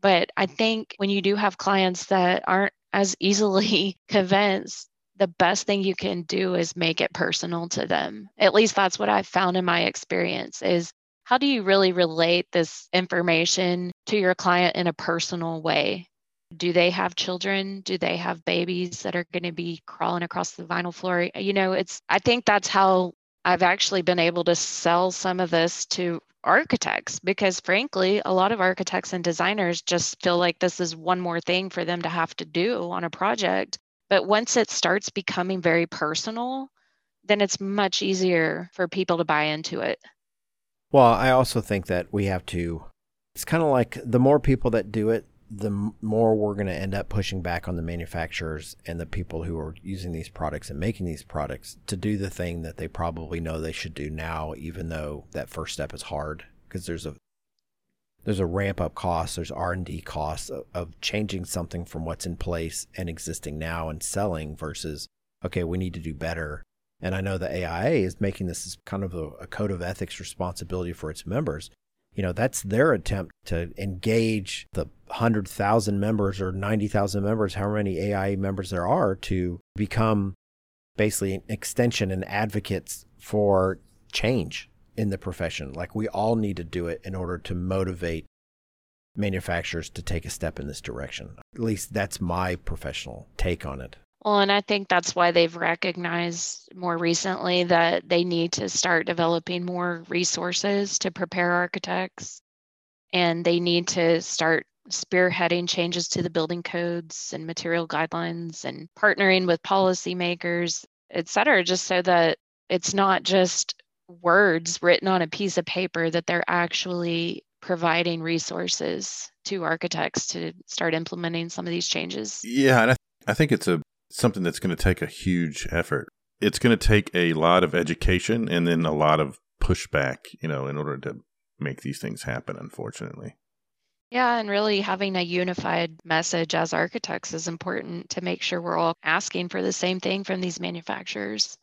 Speaker 3: But I think when you do have clients that aren't as easily convinced, the best thing you can do is make it personal to them. At least that's what I've found in my experience is how do you really relate this information to your client in a personal way? do they have children? Do they have babies that are going to be crawling across the vinyl floor? You know it's i think that's how i've actually been able to sell some of this to architects because frankly a lot of architects and designers just feel like this is one more thing for them to have to do on a project. But once it starts becoming very personal then it's much easier for people to buy into it
Speaker 1: Well, I also think that we have to, it's kind of like the more people that do it, the more we're going to end up pushing back on the manufacturers and the people who are using these products and making these products to do the thing that they probably know they should do now, even though that first step is hard because there's a there's a ramp up cost, there's R and D costs of, of changing something from what's in place and existing now and selling versus okay, we need to do better. And I know the AIA is making this as kind of a, a code of ethics responsibility for its members. You know that's their attempt to engage the 100,000 members or 90,000 members however many AIA members there are to become basically an extension and advocates for change in the profession. Like we all need to do it in order to motivate manufacturers to take a step in this direction. At least that's my professional take on it
Speaker 3: Well, and I think that's why they've recognized more recently that they need to start developing more resources to prepare architects and they need to start spearheading changes to the building codes and material guidelines and partnering with policymakers, et cetera, just so that it's not just words written on a piece of paper, that they're actually providing resources to architects to start implementing some of these changes.
Speaker 2: Yeah, and I, th- I think it's a something that's going to take a huge effort. It's going to take a lot of education and then a lot of pushback, you know, in order to make these things happen, unfortunately.
Speaker 3: Yeah, and really having a unified message as architects is important to make sure we're all asking for the same thing from these manufacturers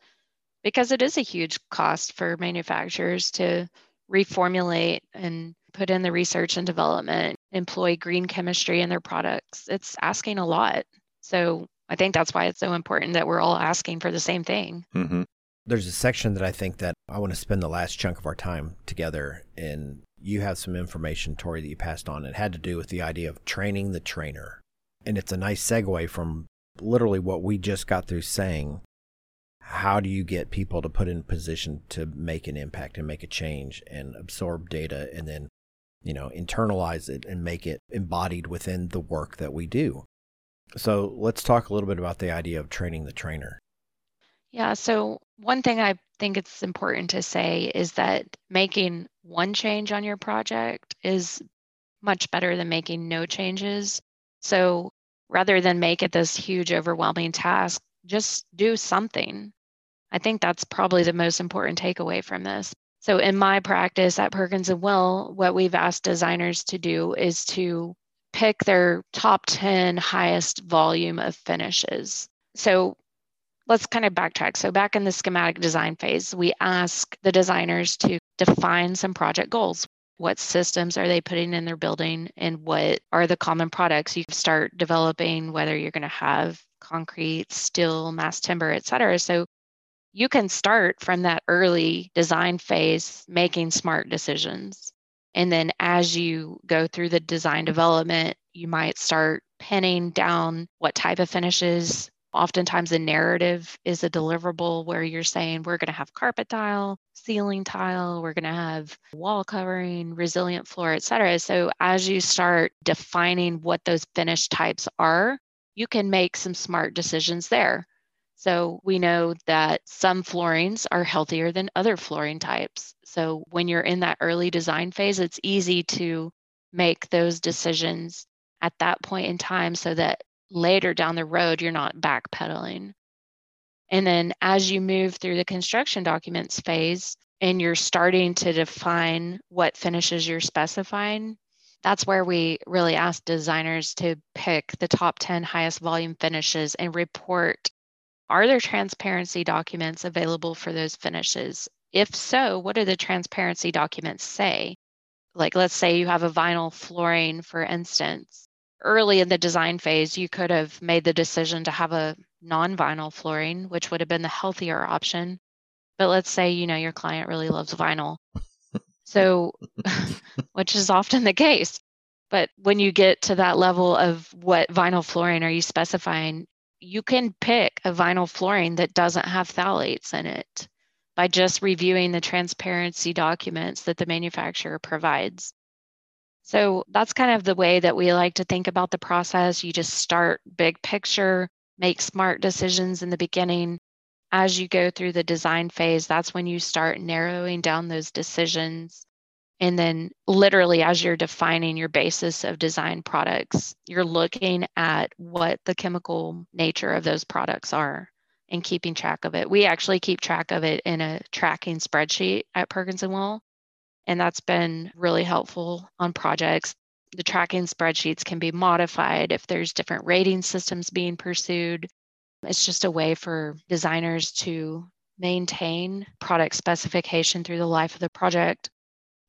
Speaker 3: because it is a huge cost for manufacturers to reformulate and put in the research and development, employ green chemistry in their products. It's asking a lot. So I think that's why it's so important that we're all asking for the same thing.
Speaker 2: Mm-hmm.
Speaker 1: There's a section that I think that I want to spend the last chunk of our time together and you have some information, Tori, that you passed on. It had to do with the idea of training the trainer. And it's a nice segue from literally what we just got through saying. How do you get people to put in position to make an impact and make a change and absorb data and then, you know, internalize it and make it embodied within the work that we do? So let's talk a little bit about the idea of training the trainer.
Speaker 3: Yeah. So, one thing I think it's important to say is that making one change on your project is much better than making no changes. So, rather than make it this huge, overwhelming task, just do something. I think that's probably the most important takeaway from this. So, in my practice at Perkins and Will, what we've asked designers to do is to pick their top 10 highest volume of finishes. So let's kind of backtrack. So, back in the schematic design phase, we ask the designers to define some project goals. What systems are they putting in their building, and what are the common products you start developing, whether you're going to have concrete, steel, mass timber, et cetera. So, you can start from that early design phase making smart decisions. And then as you go through the design development, you might start pinning down what type of finishes. Oftentimes, a narrative is a deliverable where you're saying, we're going to have carpet tile, ceiling tile, we're going to have wall covering, resilient floor, et cetera. So, as you start defining what those finish types are, you can make some smart decisions there. So we know that some floorings are healthier than other flooring types. So when you're in that early design phase, it's easy to make those decisions at that point in time so that later down the road, you're not backpedaling. And then as you move through the construction documents phase and you're starting to define what finishes you're specifying, that's where we really ask designers to pick the top 10 highest volume finishes and report are there transparency documents available for those finishes? If so, what do the transparency documents say? Like, let's say you have a vinyl flooring, for instance. Early in the design phase, you could have made the decision to have a non vinyl flooring, which would have been the healthier option. But let's say, you know, your client really loves vinyl. So, which is often the case. But when you get to that level of what vinyl flooring are you specifying, you can pick a vinyl flooring that doesn't have phthalates in it by just reviewing the transparency documents that the manufacturer provides. So that's kind of the way that we like to think about the process. You just start big picture, make smart decisions in the beginning. As you go through the design phase, that's when you start narrowing down those decisions and then, literally, as you're defining your basis of design products, you're looking at what the chemical nature of those products are and keeping track of it. We actually keep track of it in a tracking spreadsheet at Perkins and Will, and that's been really helpful on projects. The tracking spreadsheets can be modified if there's different rating systems being pursued. It's just a way for designers to maintain product specification through the life of the project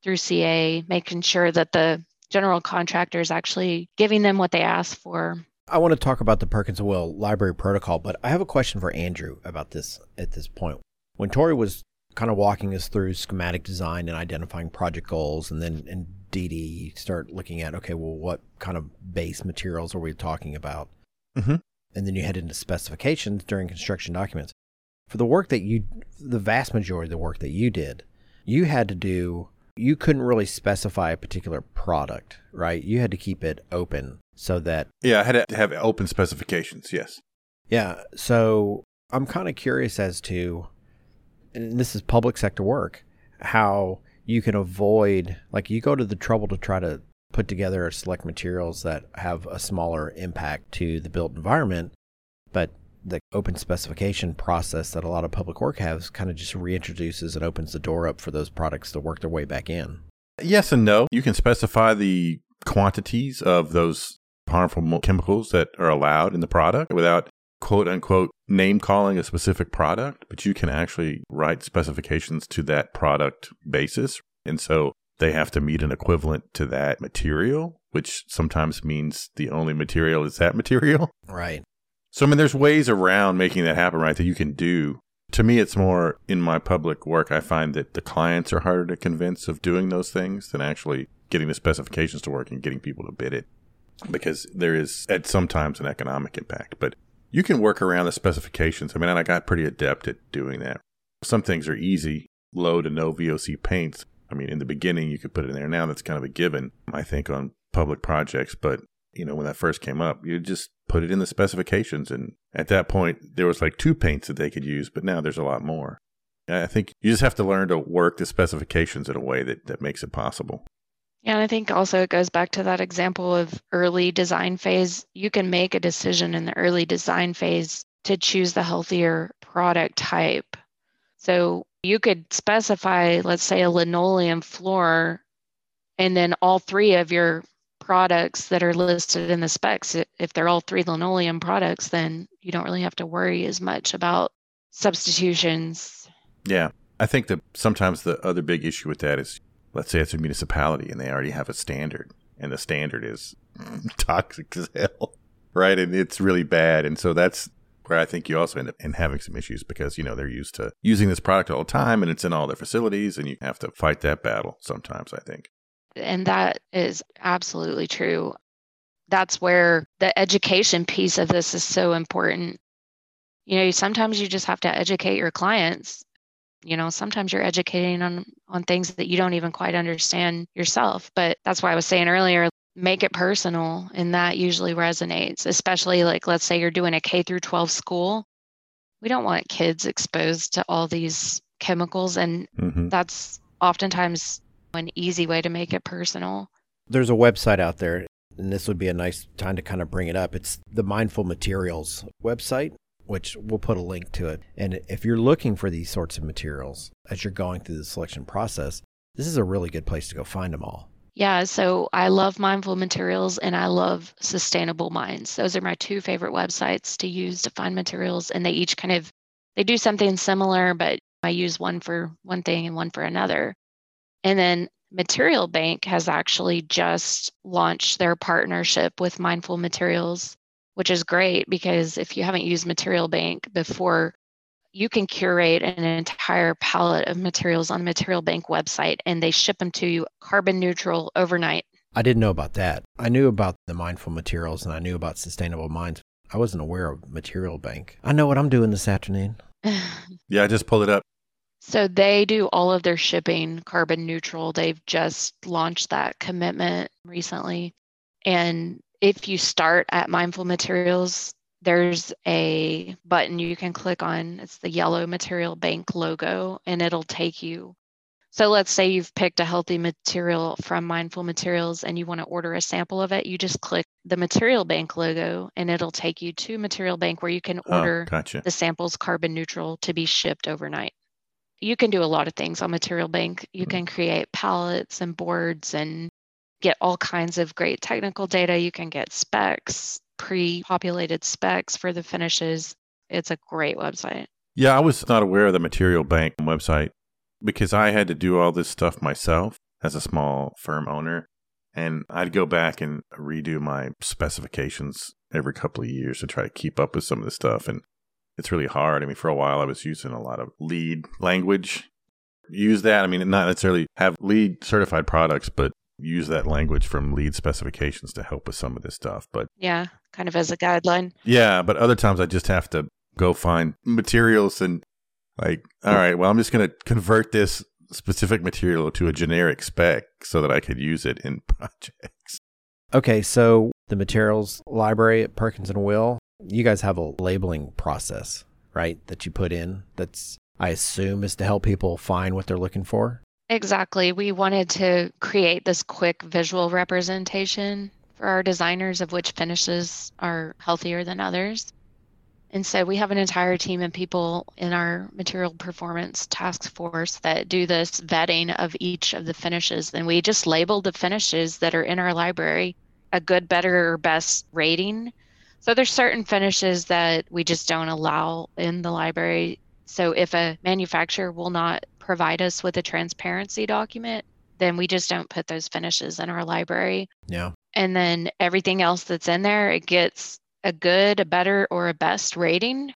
Speaker 3: through CA, making sure that the general contractor is actually giving them what they ask for.
Speaker 1: I want to talk about the Perkins and Will library protocol, but I have a question for Andrew about this at this point. When Tori was kind of walking us through schematic design and identifying project goals, and then in DD start looking at okay, well, what kind of base materials are we talking about?
Speaker 2: Mm-hmm.
Speaker 1: and then you head into specifications during construction documents. For the work that you, the vast majority of the work that you did, you had to do, you couldn't really specify a particular product, right? You had to keep it open so that.
Speaker 2: Yeah, I had to have open specifications, yes.
Speaker 1: Yeah. So I'm kind of curious as to, and this is public sector work, how you can avoid, like, you go to the trouble to try to put together select materials that have a smaller impact to the built environment, but the open specification process that a lot of public work has kind of just reintroduces and opens the door up for those products to work their way back in.
Speaker 2: Yes and no. You can specify the quantities of those harmful chemicals that are allowed in the product without quote unquote name calling a specific product, but you can actually write specifications to that product basis. And so they have to meet an equivalent to that material, which sometimes means the only material is that material.
Speaker 1: Right.
Speaker 2: So, I mean, there's ways around making that happen, right? That you can do. To me, it's more in my public work, I find that the clients are harder to convince of doing those things than actually getting the specifications to work and getting people to bid it because there is at sometimes an economic impact. But you can work around the specifications. I mean, I got pretty adept at doing that. Some things are easy, low to no VOC paints. I mean, in the beginning, you could put it in there. Now that's kind of a given, I think, on public projects. But, you know, when that first came up, you just put it in the specifications. And at that point, there was like two paints that they could use, but now there's a lot more. I think you just have to learn to work the specifications in a way that, that makes it possible.
Speaker 3: Yeah, and I think also it goes back to that example of early design phase. You can make a decision in the early design phase to choose the healthier product type. So you could specify, let's say, a linoleum floor, and then all three of your products that are listed in the specs, if they're all three linoleum products, then you don't really have to worry as much about substitutions.
Speaker 2: Yeah. I think that sometimes the other big issue with that is let's say it's a municipality and they already have a standard and the standard is toxic as hell right and it's really bad and so that's where i think you also end up in having some issues because you know they're used to using this product all the time and it's in all their facilities and you have to fight that battle sometimes i think
Speaker 3: and that is absolutely true. That's where the education piece of this is so important. You know sometimes you just have to educate your clients. You know sometimes you're educating on on things that you don't even quite understand yourself but that's why i was saying earlier make it personal and that usually resonates especially like let's say you're doing a k through 12 school. We don't want kids exposed to all these chemicals and mm-hmm. that's oftentimes an easy way to make it personal
Speaker 1: there's a website out there and this would be a nice time to kind of bring it up it's the mindful materials website which we'll put a link to it. And if you're looking for these sorts of materials as you're going through the selection process, this is a really good place to go find them all.
Speaker 3: Yeah, so I love Mindful Materials and I love Sustainable Minds. Those are my two favorite websites to use to find materials and they each kind of they do something similar, but I use one for one thing and one for another. And then Material Bank has actually just launched their partnership with Mindful Materials which is great because if you haven't used Material Bank before, you can curate an entire palette of materials on the Material Bank website and they ship them to you carbon neutral overnight.
Speaker 1: I didn't know about that. I knew about the mindful materials and I knew about sustainable minds. I wasn't aware of Material Bank. I know what I'm doing this afternoon.
Speaker 2: yeah, I just pulled it up.
Speaker 3: So they do all of their shipping carbon neutral. They've just launched that commitment recently. And if you start at Mindful Materials, there's a button you can click on. It's the yellow Material Bank logo, and it'll take you. So let's say you've picked a healthy material from Mindful Materials and you want to order a sample of it. You just click the Material Bank logo, and it'll take you to Material Bank where you can oh, order oh, gotcha. the samples carbon neutral to be shipped overnight. You can do a lot of things on Material Bank. You mm-hmm. can create palettes and boards and get all kinds of great technical data. You can get specs, pre populated specs for the finishes. It's a great website.
Speaker 2: Yeah, I was not aware of the Material Bank website because I had to do all this stuff myself as a small firm owner. And I'd go back and redo my specifications every couple of years to try to keep up with some of the stuff. And it's really hard. I mean, for a while, I was using a lot of LEED language. Use that. I mean, not necessarily have LEED certified products, but use that language from LEED specifications to help with some of this stuff. But
Speaker 3: yeah, kind of as a guideline.
Speaker 2: Yeah, but other times I just have to go find materials and like, all right, well, I'm just going to convert this specific material to a generic spec so that I could use it in projects.
Speaker 1: Okay, so the materials library at Perkins and Will, you guys have a labeling process, right? That you put in that's I assume is to help people find what they're looking for.
Speaker 3: Exactly. We wanted to create this quick visual representation for our designers of which finishes are healthier than others. And so we have an entire team of people in our material performance task force that do this vetting of each of the finishes. And we just label the finishes that are in our library a good, better, or best rating. So there's certain finishes that we just don't allow in the library. So if a manufacturer will not provide us with a transparency document, then we just don't put those finishes in our library.
Speaker 1: Yeah.
Speaker 3: And then everything else that's in there, it gets a good, a better, or a best rating.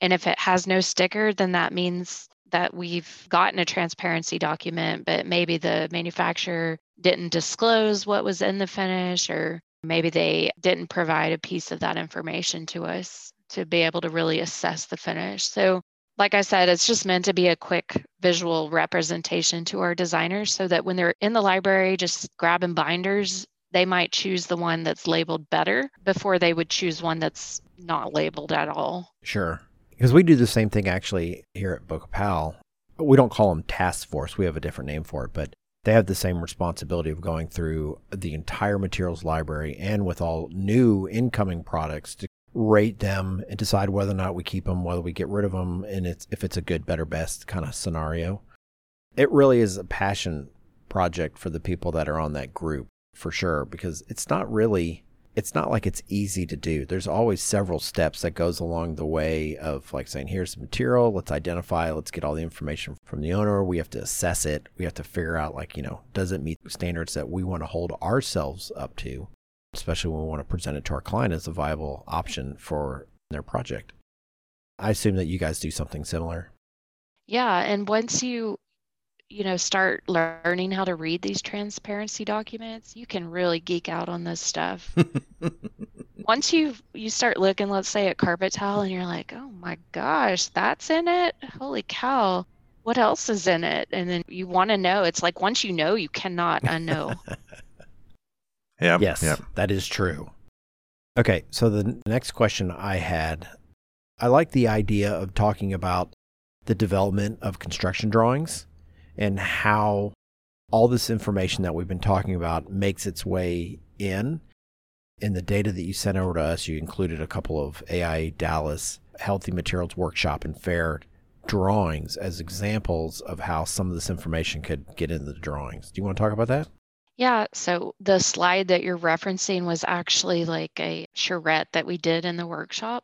Speaker 3: And if it has no sticker, then that means that we've gotten a transparency document, but maybe the manufacturer didn't disclose what was in the finish, or maybe they didn't provide a piece of that information to us to be able to really assess the finish. So, like I said, it's just meant to be a quick visual representation to our designers so that when they're in the library just grabbing binders they might choose the one that's labeled better before they would choose one that's not labeled at all.
Speaker 1: Sure. Because we do the same thing actually here at BOKA Powell. We don't call them task force, we have a different name for it, but they have the same responsibility of going through the entire materials library and with all new incoming products to rate them and decide whether or not we keep them, whether we get rid of them, and it's if it's a good, better, best kind of scenario. It really is a passion project for the people that are on that group for sure because it's not really it's not like it's easy to do. There's always several steps that goes along the way of like saying, here's the material, let's identify, let's get all the information from the owner. We have to assess it. We have to figure out like, you know, does it meet standards that we want to hold ourselves up to, especially when we want to present it to our client as a viable option for their project. I assume that you guys do something similar.
Speaker 3: Yeah, and once you you know start learning how to read these transparency documents you can really geek out on this stuff. Once you you start looking let's say at carpet tile and you're like oh my gosh that's in it? Holy cow what else is in it? And then you want to know it's like once you know you cannot unknow.
Speaker 2: Yeah
Speaker 1: yes
Speaker 2: yep.
Speaker 1: that is true. Okay so the next question i had i like the idea of talking about the development of construction drawings and how all this information that we've been talking about makes its way in. In the data that you sent over to us, you included a couple of AIA Dallas Healthy Materials Workshop and Fair drawings as examples of how some of this information could get into the drawings. Do you want to talk about that?
Speaker 3: Yeah, so the slide that you're referencing was actually like a charrette that we did in the workshop.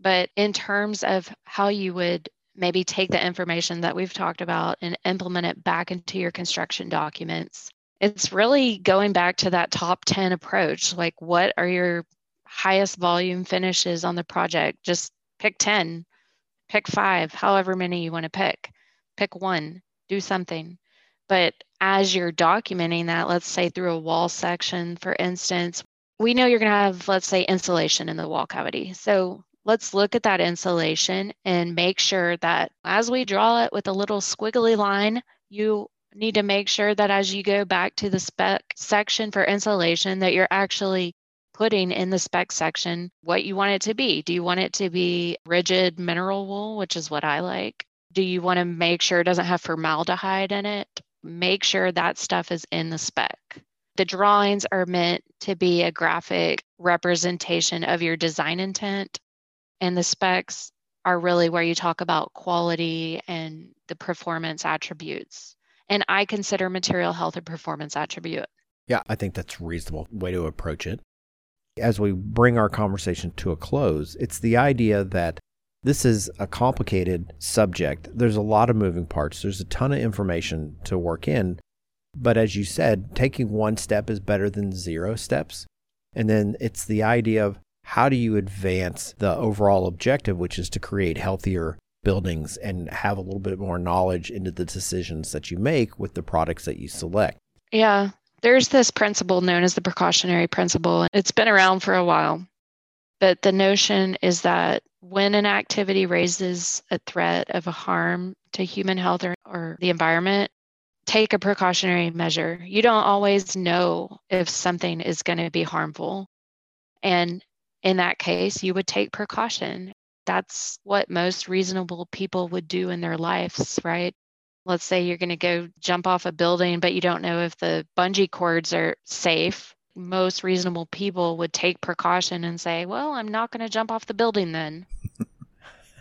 Speaker 3: But in terms of how you would maybe take the information that we've talked about and implement it back into your construction documents. It's really going back to that top 10 approach. Like, what are your highest volume finishes on the project? Just pick 10, pick five, however many you want to pick. Pick one, do something. But as you're documenting that, let's say through a wall section, for instance, we know you're going to have, let's say, insulation in the wall cavity. So let's look at that insulation and make sure that as we draw it with a little squiggly line, you need to make sure that as you go back to the spec section for insulation that you're actually putting in the spec section what you want it to be. Do you want it to be rigid mineral wool, which is what I like? Do you want to make sure it doesn't have formaldehyde in it? Make sure that stuff is in the spec. The drawings are meant to be a graphic representation of your design intent and the specs are really where you talk about quality and the performance attributes. And I consider material health a performance attribute.
Speaker 1: Yeah, I think that's a reasonable way to approach it. As we bring our conversation to a close, it's the idea that this is a complicated subject. There's a lot of moving parts, there's a ton of information to work in. But as you said, taking one step is better than zero steps. And then it's the idea of how do you advance the overall objective, which is to create healthier buildings and have a little bit more knowledge into the decisions that you make with the products that you select?
Speaker 3: Yeah. There's this principle known as the precautionary principle. It's been around for a while. But the notion is that when an activity raises a threat of a harm to human health or, or the environment, take a precautionary measure. You don't always know if something is going to be harmful. And in that case, you would take precaution. That's what most reasonable people would do in their lives, right? Let's say you're going to go jump off a building, but you don't know if the bungee cords are safe. Most reasonable people would take precaution and say, Well, I'm not going to jump off the building then.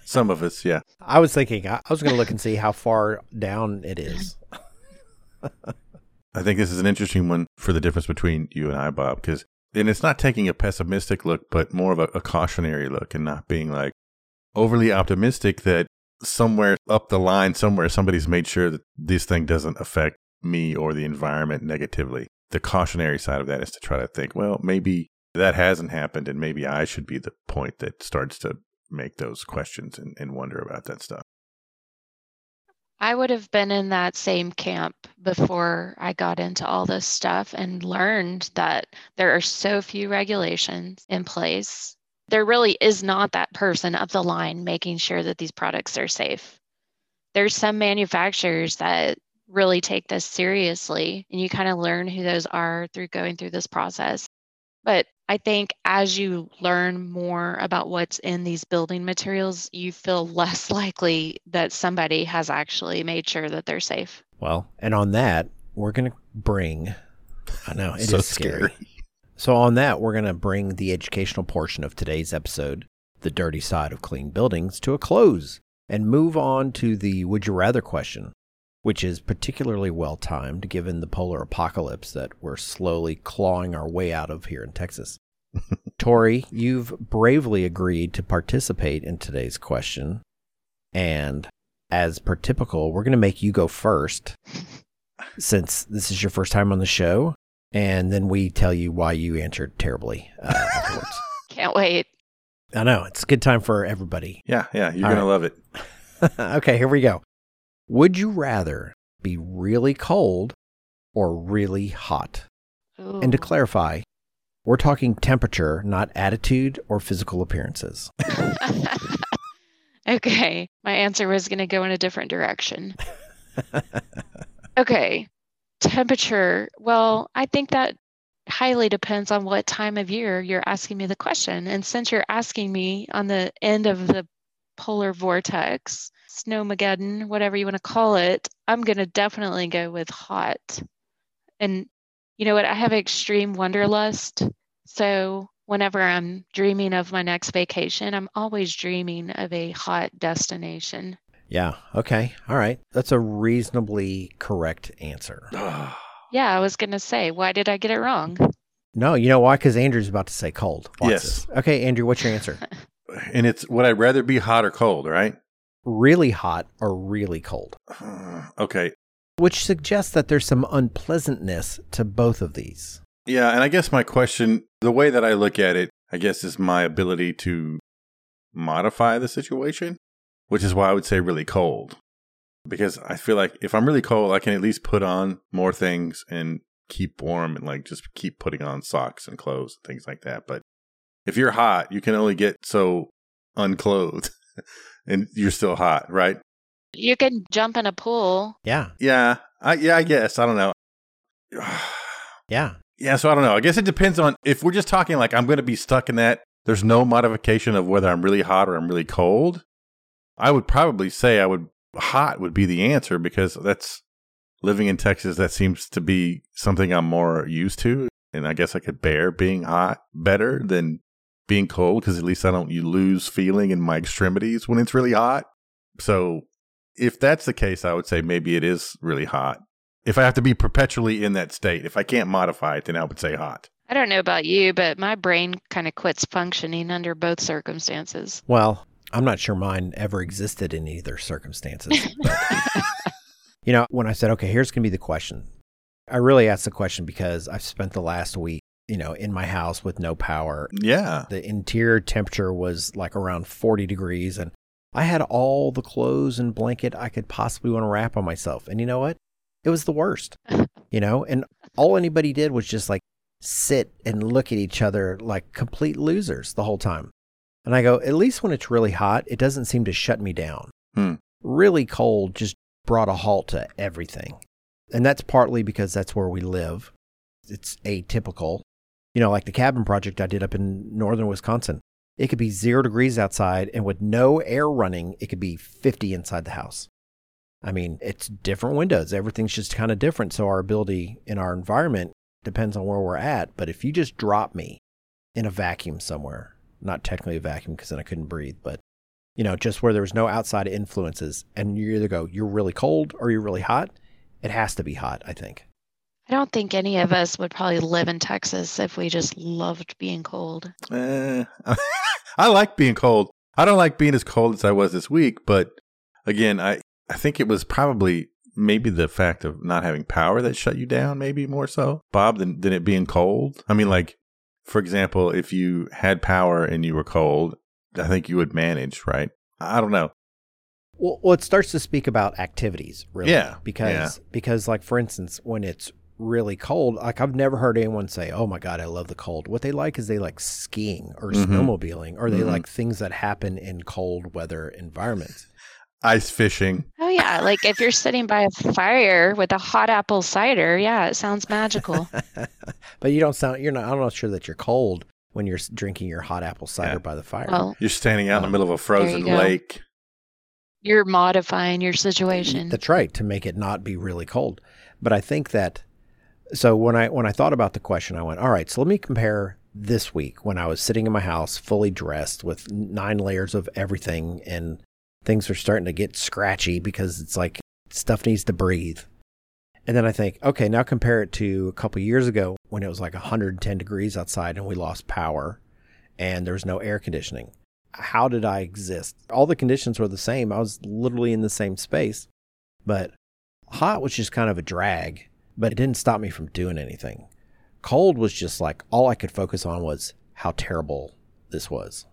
Speaker 2: Some of us, yeah.
Speaker 1: I was thinking, I was going to look and see how far down it is.
Speaker 2: I think this is an interesting one for the difference between you and I, Bob, because and it's not taking a pessimistic look, but more of a, a cautionary look and not being like overly optimistic that somewhere up the line, somewhere somebody's made sure that this thing doesn't affect me or the environment negatively. The cautionary side of that is to try to think, well, maybe that hasn't happened and maybe I should be the point that starts to make those questions and, and wonder about that stuff.
Speaker 3: I would have been in that same camp before I got into all this stuff and learned that there are so few regulations in place. There really is not that person up the line making sure that these products are safe. There's some manufacturers that really take this seriously, and you kind of learn who those are through going through this process. But I think as you learn more about what's in these building materials, you feel less likely that somebody has actually made sure that they're safe.
Speaker 1: Well, and on that, we're going to bring, I know, it is
Speaker 2: So
Speaker 1: scary.
Speaker 2: scary.
Speaker 1: So, on that, we're going to bring the educational portion of today's episode, The Dirty Side of Clean Buildings, to a close and move on to the Would You Rather question, which is particularly well timed given the polar apocalypse that we're slowly clawing our way out of here in Texas. Tori, you've bravely agreed to participate in today's question. And as per typical, we're going to make you go first since this is your first time on the show. And then we tell you why you answered terribly uh, afterwards.
Speaker 3: Can't wait.
Speaker 1: I know it's a good time for everybody.
Speaker 2: Yeah, yeah, you're
Speaker 1: All
Speaker 2: going to love it.
Speaker 1: okay, here we go. Would you rather be really cold or really hot? And to clarify, we're talking temperature, not attitude or physical appearances.
Speaker 3: okay. My answer was going to go in a different direction. Okay. Temperature. Well, I think that highly depends on what time of year you're asking me the question. And since you're asking me on the end of the polar vortex, snowmageddon, whatever you want to call it, I'm going to definitely go with hot. And you know what? I have extreme wanderlust. So whenever I'm dreaming of my next vacation, I'm always dreaming of a hot destination.
Speaker 1: Yeah, okay. All right. That's a reasonably correct answer.
Speaker 3: Yeah, I was going to say, why did I get it wrong?
Speaker 1: No, you know why? Because Andrew's about to say cold. Watch
Speaker 2: Yes.
Speaker 1: this. Okay, Andrew, what's your answer?
Speaker 2: and it's would I rather be hot or cold, right?
Speaker 1: really hot or really cold?
Speaker 2: okay.
Speaker 1: Which suggests that there's some unpleasantness to both of these.
Speaker 2: Yeah, and I guess my question, the way that I look at it, I guess is my ability to modify the situation, which is why I would say really cold. Because I feel like if I'm really cold, I can at least put on more things and keep warm and like just keep putting on socks and clothes and things like that. But if you're hot, you can only get so unclothed and you're still hot, right?
Speaker 3: You can jump in a pool.
Speaker 1: Yeah,
Speaker 2: Yeah. I yeah, I guess. I don't know.
Speaker 1: yeah.
Speaker 2: Yeah, so I don't know. I guess it depends on if we're just talking like I'm going to be stuck in that. There's no modification of whether I'm really hot or I'm really cold. I would probably say I would hot would be the answer because that's living in Texas. That seems to be something I'm more used to, and I guess I could bear being hot better than being cold because at least I don't you lose feeling in my extremities when it's really hot. So if that's the case, I would say maybe it is really hot. If I have to be perpetually in that state, if I can't modify it, then I would say hot.
Speaker 3: I don't know about you, but my brain kind of quits functioning under both circumstances.
Speaker 1: Well, I'm not sure mine ever existed in either circumstances. you know, when I said, okay, here's going to be the question, I really asked the question because I've spent the last week, you know, in my house with no power.
Speaker 2: Yeah.
Speaker 1: The interior temperature was like around 40 degrees, and I had all the clothes and blanket I could possibly want to wrap on myself. And you know what? It was the worst. you know, and all anybody did was just like sit and look at each other like complete losers the whole time. And I go, at least when it's really hot, it doesn't seem to shut me down.
Speaker 2: Hmm.
Speaker 1: Really cold just brought a halt to everything. And that's partly because that's where we live. It's atypical. You know, like the cabin project I did up in northern Wisconsin. It could be zero degrees outside, and with no air running, it could be 50 inside the house. I mean, it's different windows. Everything's just kind of different. So our ability in our environment depends on where we're at. But if you just drop me in a vacuum somewhere, not technically a vacuum because then I couldn't breathe, but you know, just where there was no outside influences and you either go, you're really cold or you're really hot, it has to be hot, I think.
Speaker 3: I don't think any of us would probably live in Texas if we just loved being cold.
Speaker 2: Eh, I like being cold. I don't like being as cold as I was this week, but again, I I think it was probably maybe the fact of not having power that shut you down, maybe more so, Bob, than than it being cold. I mean, like for example, if you had power and you were cold, I think you would manage, right? I don't know.
Speaker 1: Well, well it starts to speak about activities, really.
Speaker 2: Yeah,
Speaker 1: Because
Speaker 2: yeah.
Speaker 1: because like for instance, when it's really cold, like I've never heard anyone say, "Oh my god, I love the cold." What they like is they like skiing or
Speaker 2: Mhm.
Speaker 1: snowmobiling, or they
Speaker 2: Mhm.
Speaker 1: like things that happen in cold weather environments.
Speaker 2: Ice fishing.
Speaker 3: Oh yeah, like if you're sitting by a fire with a hot apple cider, yeah, it sounds magical.
Speaker 1: but you don't sound. You're not. I'm not sure that you're cold when you're drinking your hot apple cider
Speaker 2: Yeah.
Speaker 1: by the fire.
Speaker 3: well,
Speaker 2: You're standing out in the middle of a frozen
Speaker 3: go.
Speaker 2: lake.
Speaker 3: you're modifying your situation.
Speaker 1: That's right, to make it not be really cold. But I think that so when I when I thought about the question, I went, all right, so let me compare this week when I was sitting in my house fully dressed with nine layers of everything and things are starting to get scratchy because it's like stuff needs to breathe. And then I think, okay, now compare it to a couple years ago when it was like 110 degrees outside and we lost power and there was no air conditioning. How did I exist? All the conditions were the same. I was literally in the same space, but hot was just kind of a drag, but it didn't stop me from doing anything. Cold was just like all I could focus on was how terrible this was.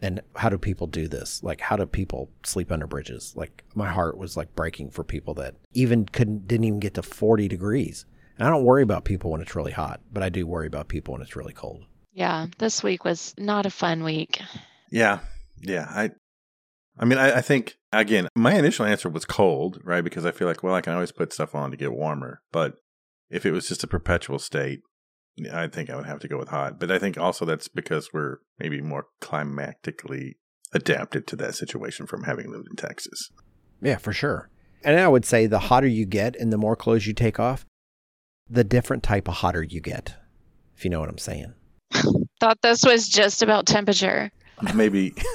Speaker 1: And how do people do this? Like how do people sleep under bridges? Like my heart was like breaking for people that even couldn't didn't even get to 40 degrees. And I don't worry about people when it's really hot, but I do worry about people when it's really cold.
Speaker 3: yeah, this week was not a fun week.
Speaker 2: Yeah, yeah. I, I mean, I, I think again, my initial answer was cold, right? Because I feel like, well, I can always put stuff on to get warmer. But if it was just a perpetual state, yeah, I think I would have to go with hot. But I think also that's because we're maybe more climatically adapted to that situation from having lived in Texas.
Speaker 1: Yeah, for sure. And I would say the hotter you get and the more clothes you take off, the different type of hotter you get, if you know what I'm saying.
Speaker 3: Thought this was just about temperature.
Speaker 2: Maybe,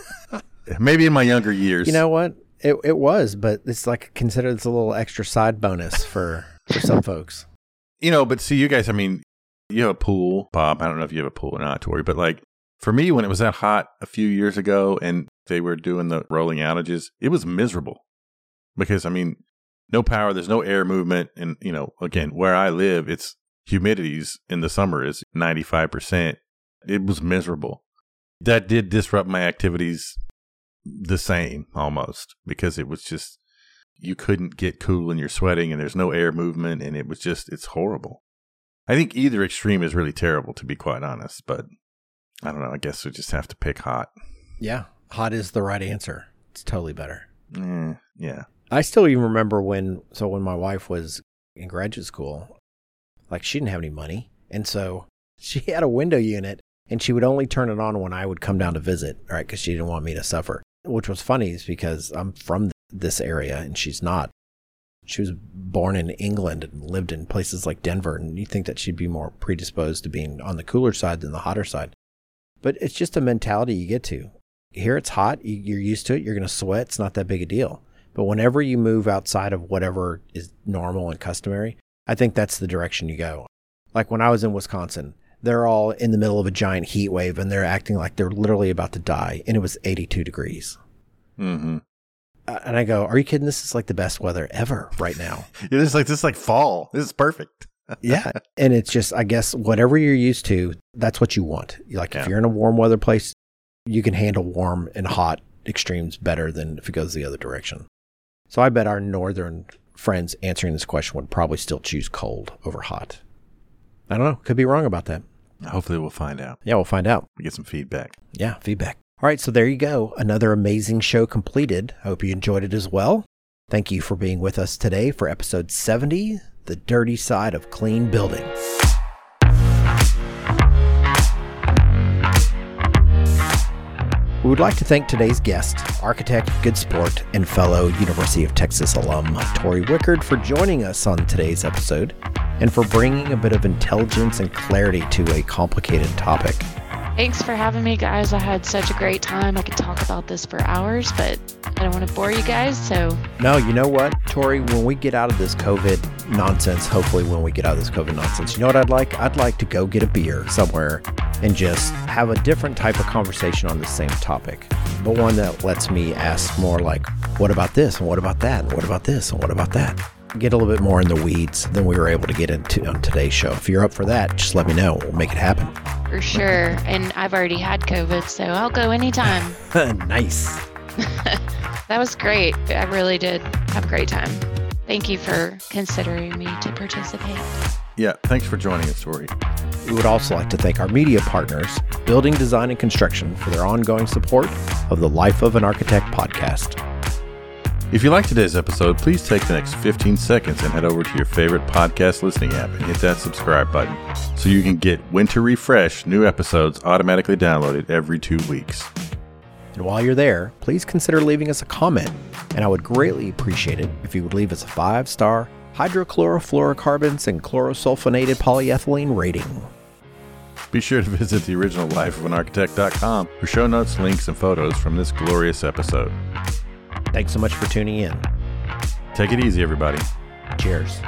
Speaker 2: maybe in my younger years,
Speaker 1: You know what? It, it was, but it's like consider this a little extra side bonus for, for some folks.
Speaker 2: you know, but see, you guys, I mean, you have a pool, Bob. I don't know if you have a pool or not, Tori, but like for me, when it was that hot a few years ago and they were doing the rolling outages, it was miserable because, I mean, no power, there's no air movement. And, you know, again, where I live, it's humidities in the summer is 95%. It was miserable. That did disrupt my activities the same almost because it was just you couldn't get cool and you're sweating and there's no air movement and it was just it's horrible. I think either extreme is really terrible to be quite honest, but I don't know, I guess we just have to pick hot.
Speaker 1: Yeah, hot is the right answer. It's totally better.
Speaker 2: Eh, yeah.
Speaker 1: I still even remember when, so when my wife was in graduate school, like she didn't have any money. And so she had a window unit and she would only turn it on when I would come down to visit, right? Because she didn't want me to suffer, which was funny is because I'm from this area and she's not. She was born in England and lived in places like Denver. And you think that she'd be more predisposed to being on the cooler side than the hotter side. But it's just a mentality you get to. Here it's hot, you- you're used to it, you're going to sweat, it's not that big a deal. But whenever you move outside of whatever is normal and customary, I think that's the direction you go. Like when I was in Wisconsin, they're all in the middle of a giant heat wave and they're acting like they're literally about to die, and it was 82 degrees.
Speaker 2: Mm-hmm.
Speaker 1: Uh, And I go, Are you kidding? This is like the best weather ever right now.
Speaker 2: It is like this is like fall. This is perfect.
Speaker 1: yeah. And it's just, I guess, whatever you're used to, that's what you want. Like if you're in a warm weather place, you can handle warm and hot extremes better than if it goes the other direction. So I bet our northern friends answering this question would probably still choose cold over hot. I don't know. Could be wrong about that.
Speaker 2: Hopefully, we'll find out.
Speaker 1: Yeah, we'll find out.
Speaker 2: We get some feedback.
Speaker 1: Yeah, feedback. All right, so there you go. Another amazing show completed. I hope you enjoyed it as well. Thank you for being with us today for episode 70 The Dirty Side of Clean Building. We would like to thank today's guest, architect, good sport, and fellow University of Texas alum, Tori Wickard, for joining us on today's episode and for bringing a bit of intelligence and clarity to a complicated topic.
Speaker 3: Thanks for having me, guys. I had such a great time. I could talk about this for hours, but I don't want to bore you guys. So,
Speaker 1: no, you know what, Tori? When we get out of this COVID nonsense, hopefully, when we get out of this COVID nonsense, you know what I'd like? I'd like to go get a beer somewhere and just have a different type of conversation on the same topic, but one that lets me ask more like, what about this? And what about that? And what about this? And what about that? Get a little bit more in the weeds than we were able to get into on today's show. If you're up for that, just let me know. We'll make it happen.
Speaker 3: For sure. and I've already had COVID, so I'll go anytime.
Speaker 1: nice.
Speaker 3: that was great. I really did have a great time. Thank you for considering me to participate.
Speaker 2: Yeah, thanks for joining us, Tori.
Speaker 1: We would also like to thank our media partners, Building Design and Construction, for their ongoing support of the Life of an Architect podcast.
Speaker 2: If you like today's episode, please take the next 15 seconds and head over to your favorite podcast listening app and hit that subscribe button so you can get Winter Refresh new episodes automatically downloaded every two weeks.
Speaker 1: And while you're there, please consider leaving us a comment, and I would greatly appreciate it if you would leave us a five star hydrochlorofluorocarbons and chlorosulfonated polyethylene rating.
Speaker 2: Be sure to visit the original lifeofanarchitect.com for show notes, links, and photos from this glorious episode.
Speaker 1: Thanks so much for tuning in.
Speaker 2: Take it easy, everybody.
Speaker 1: Cheers.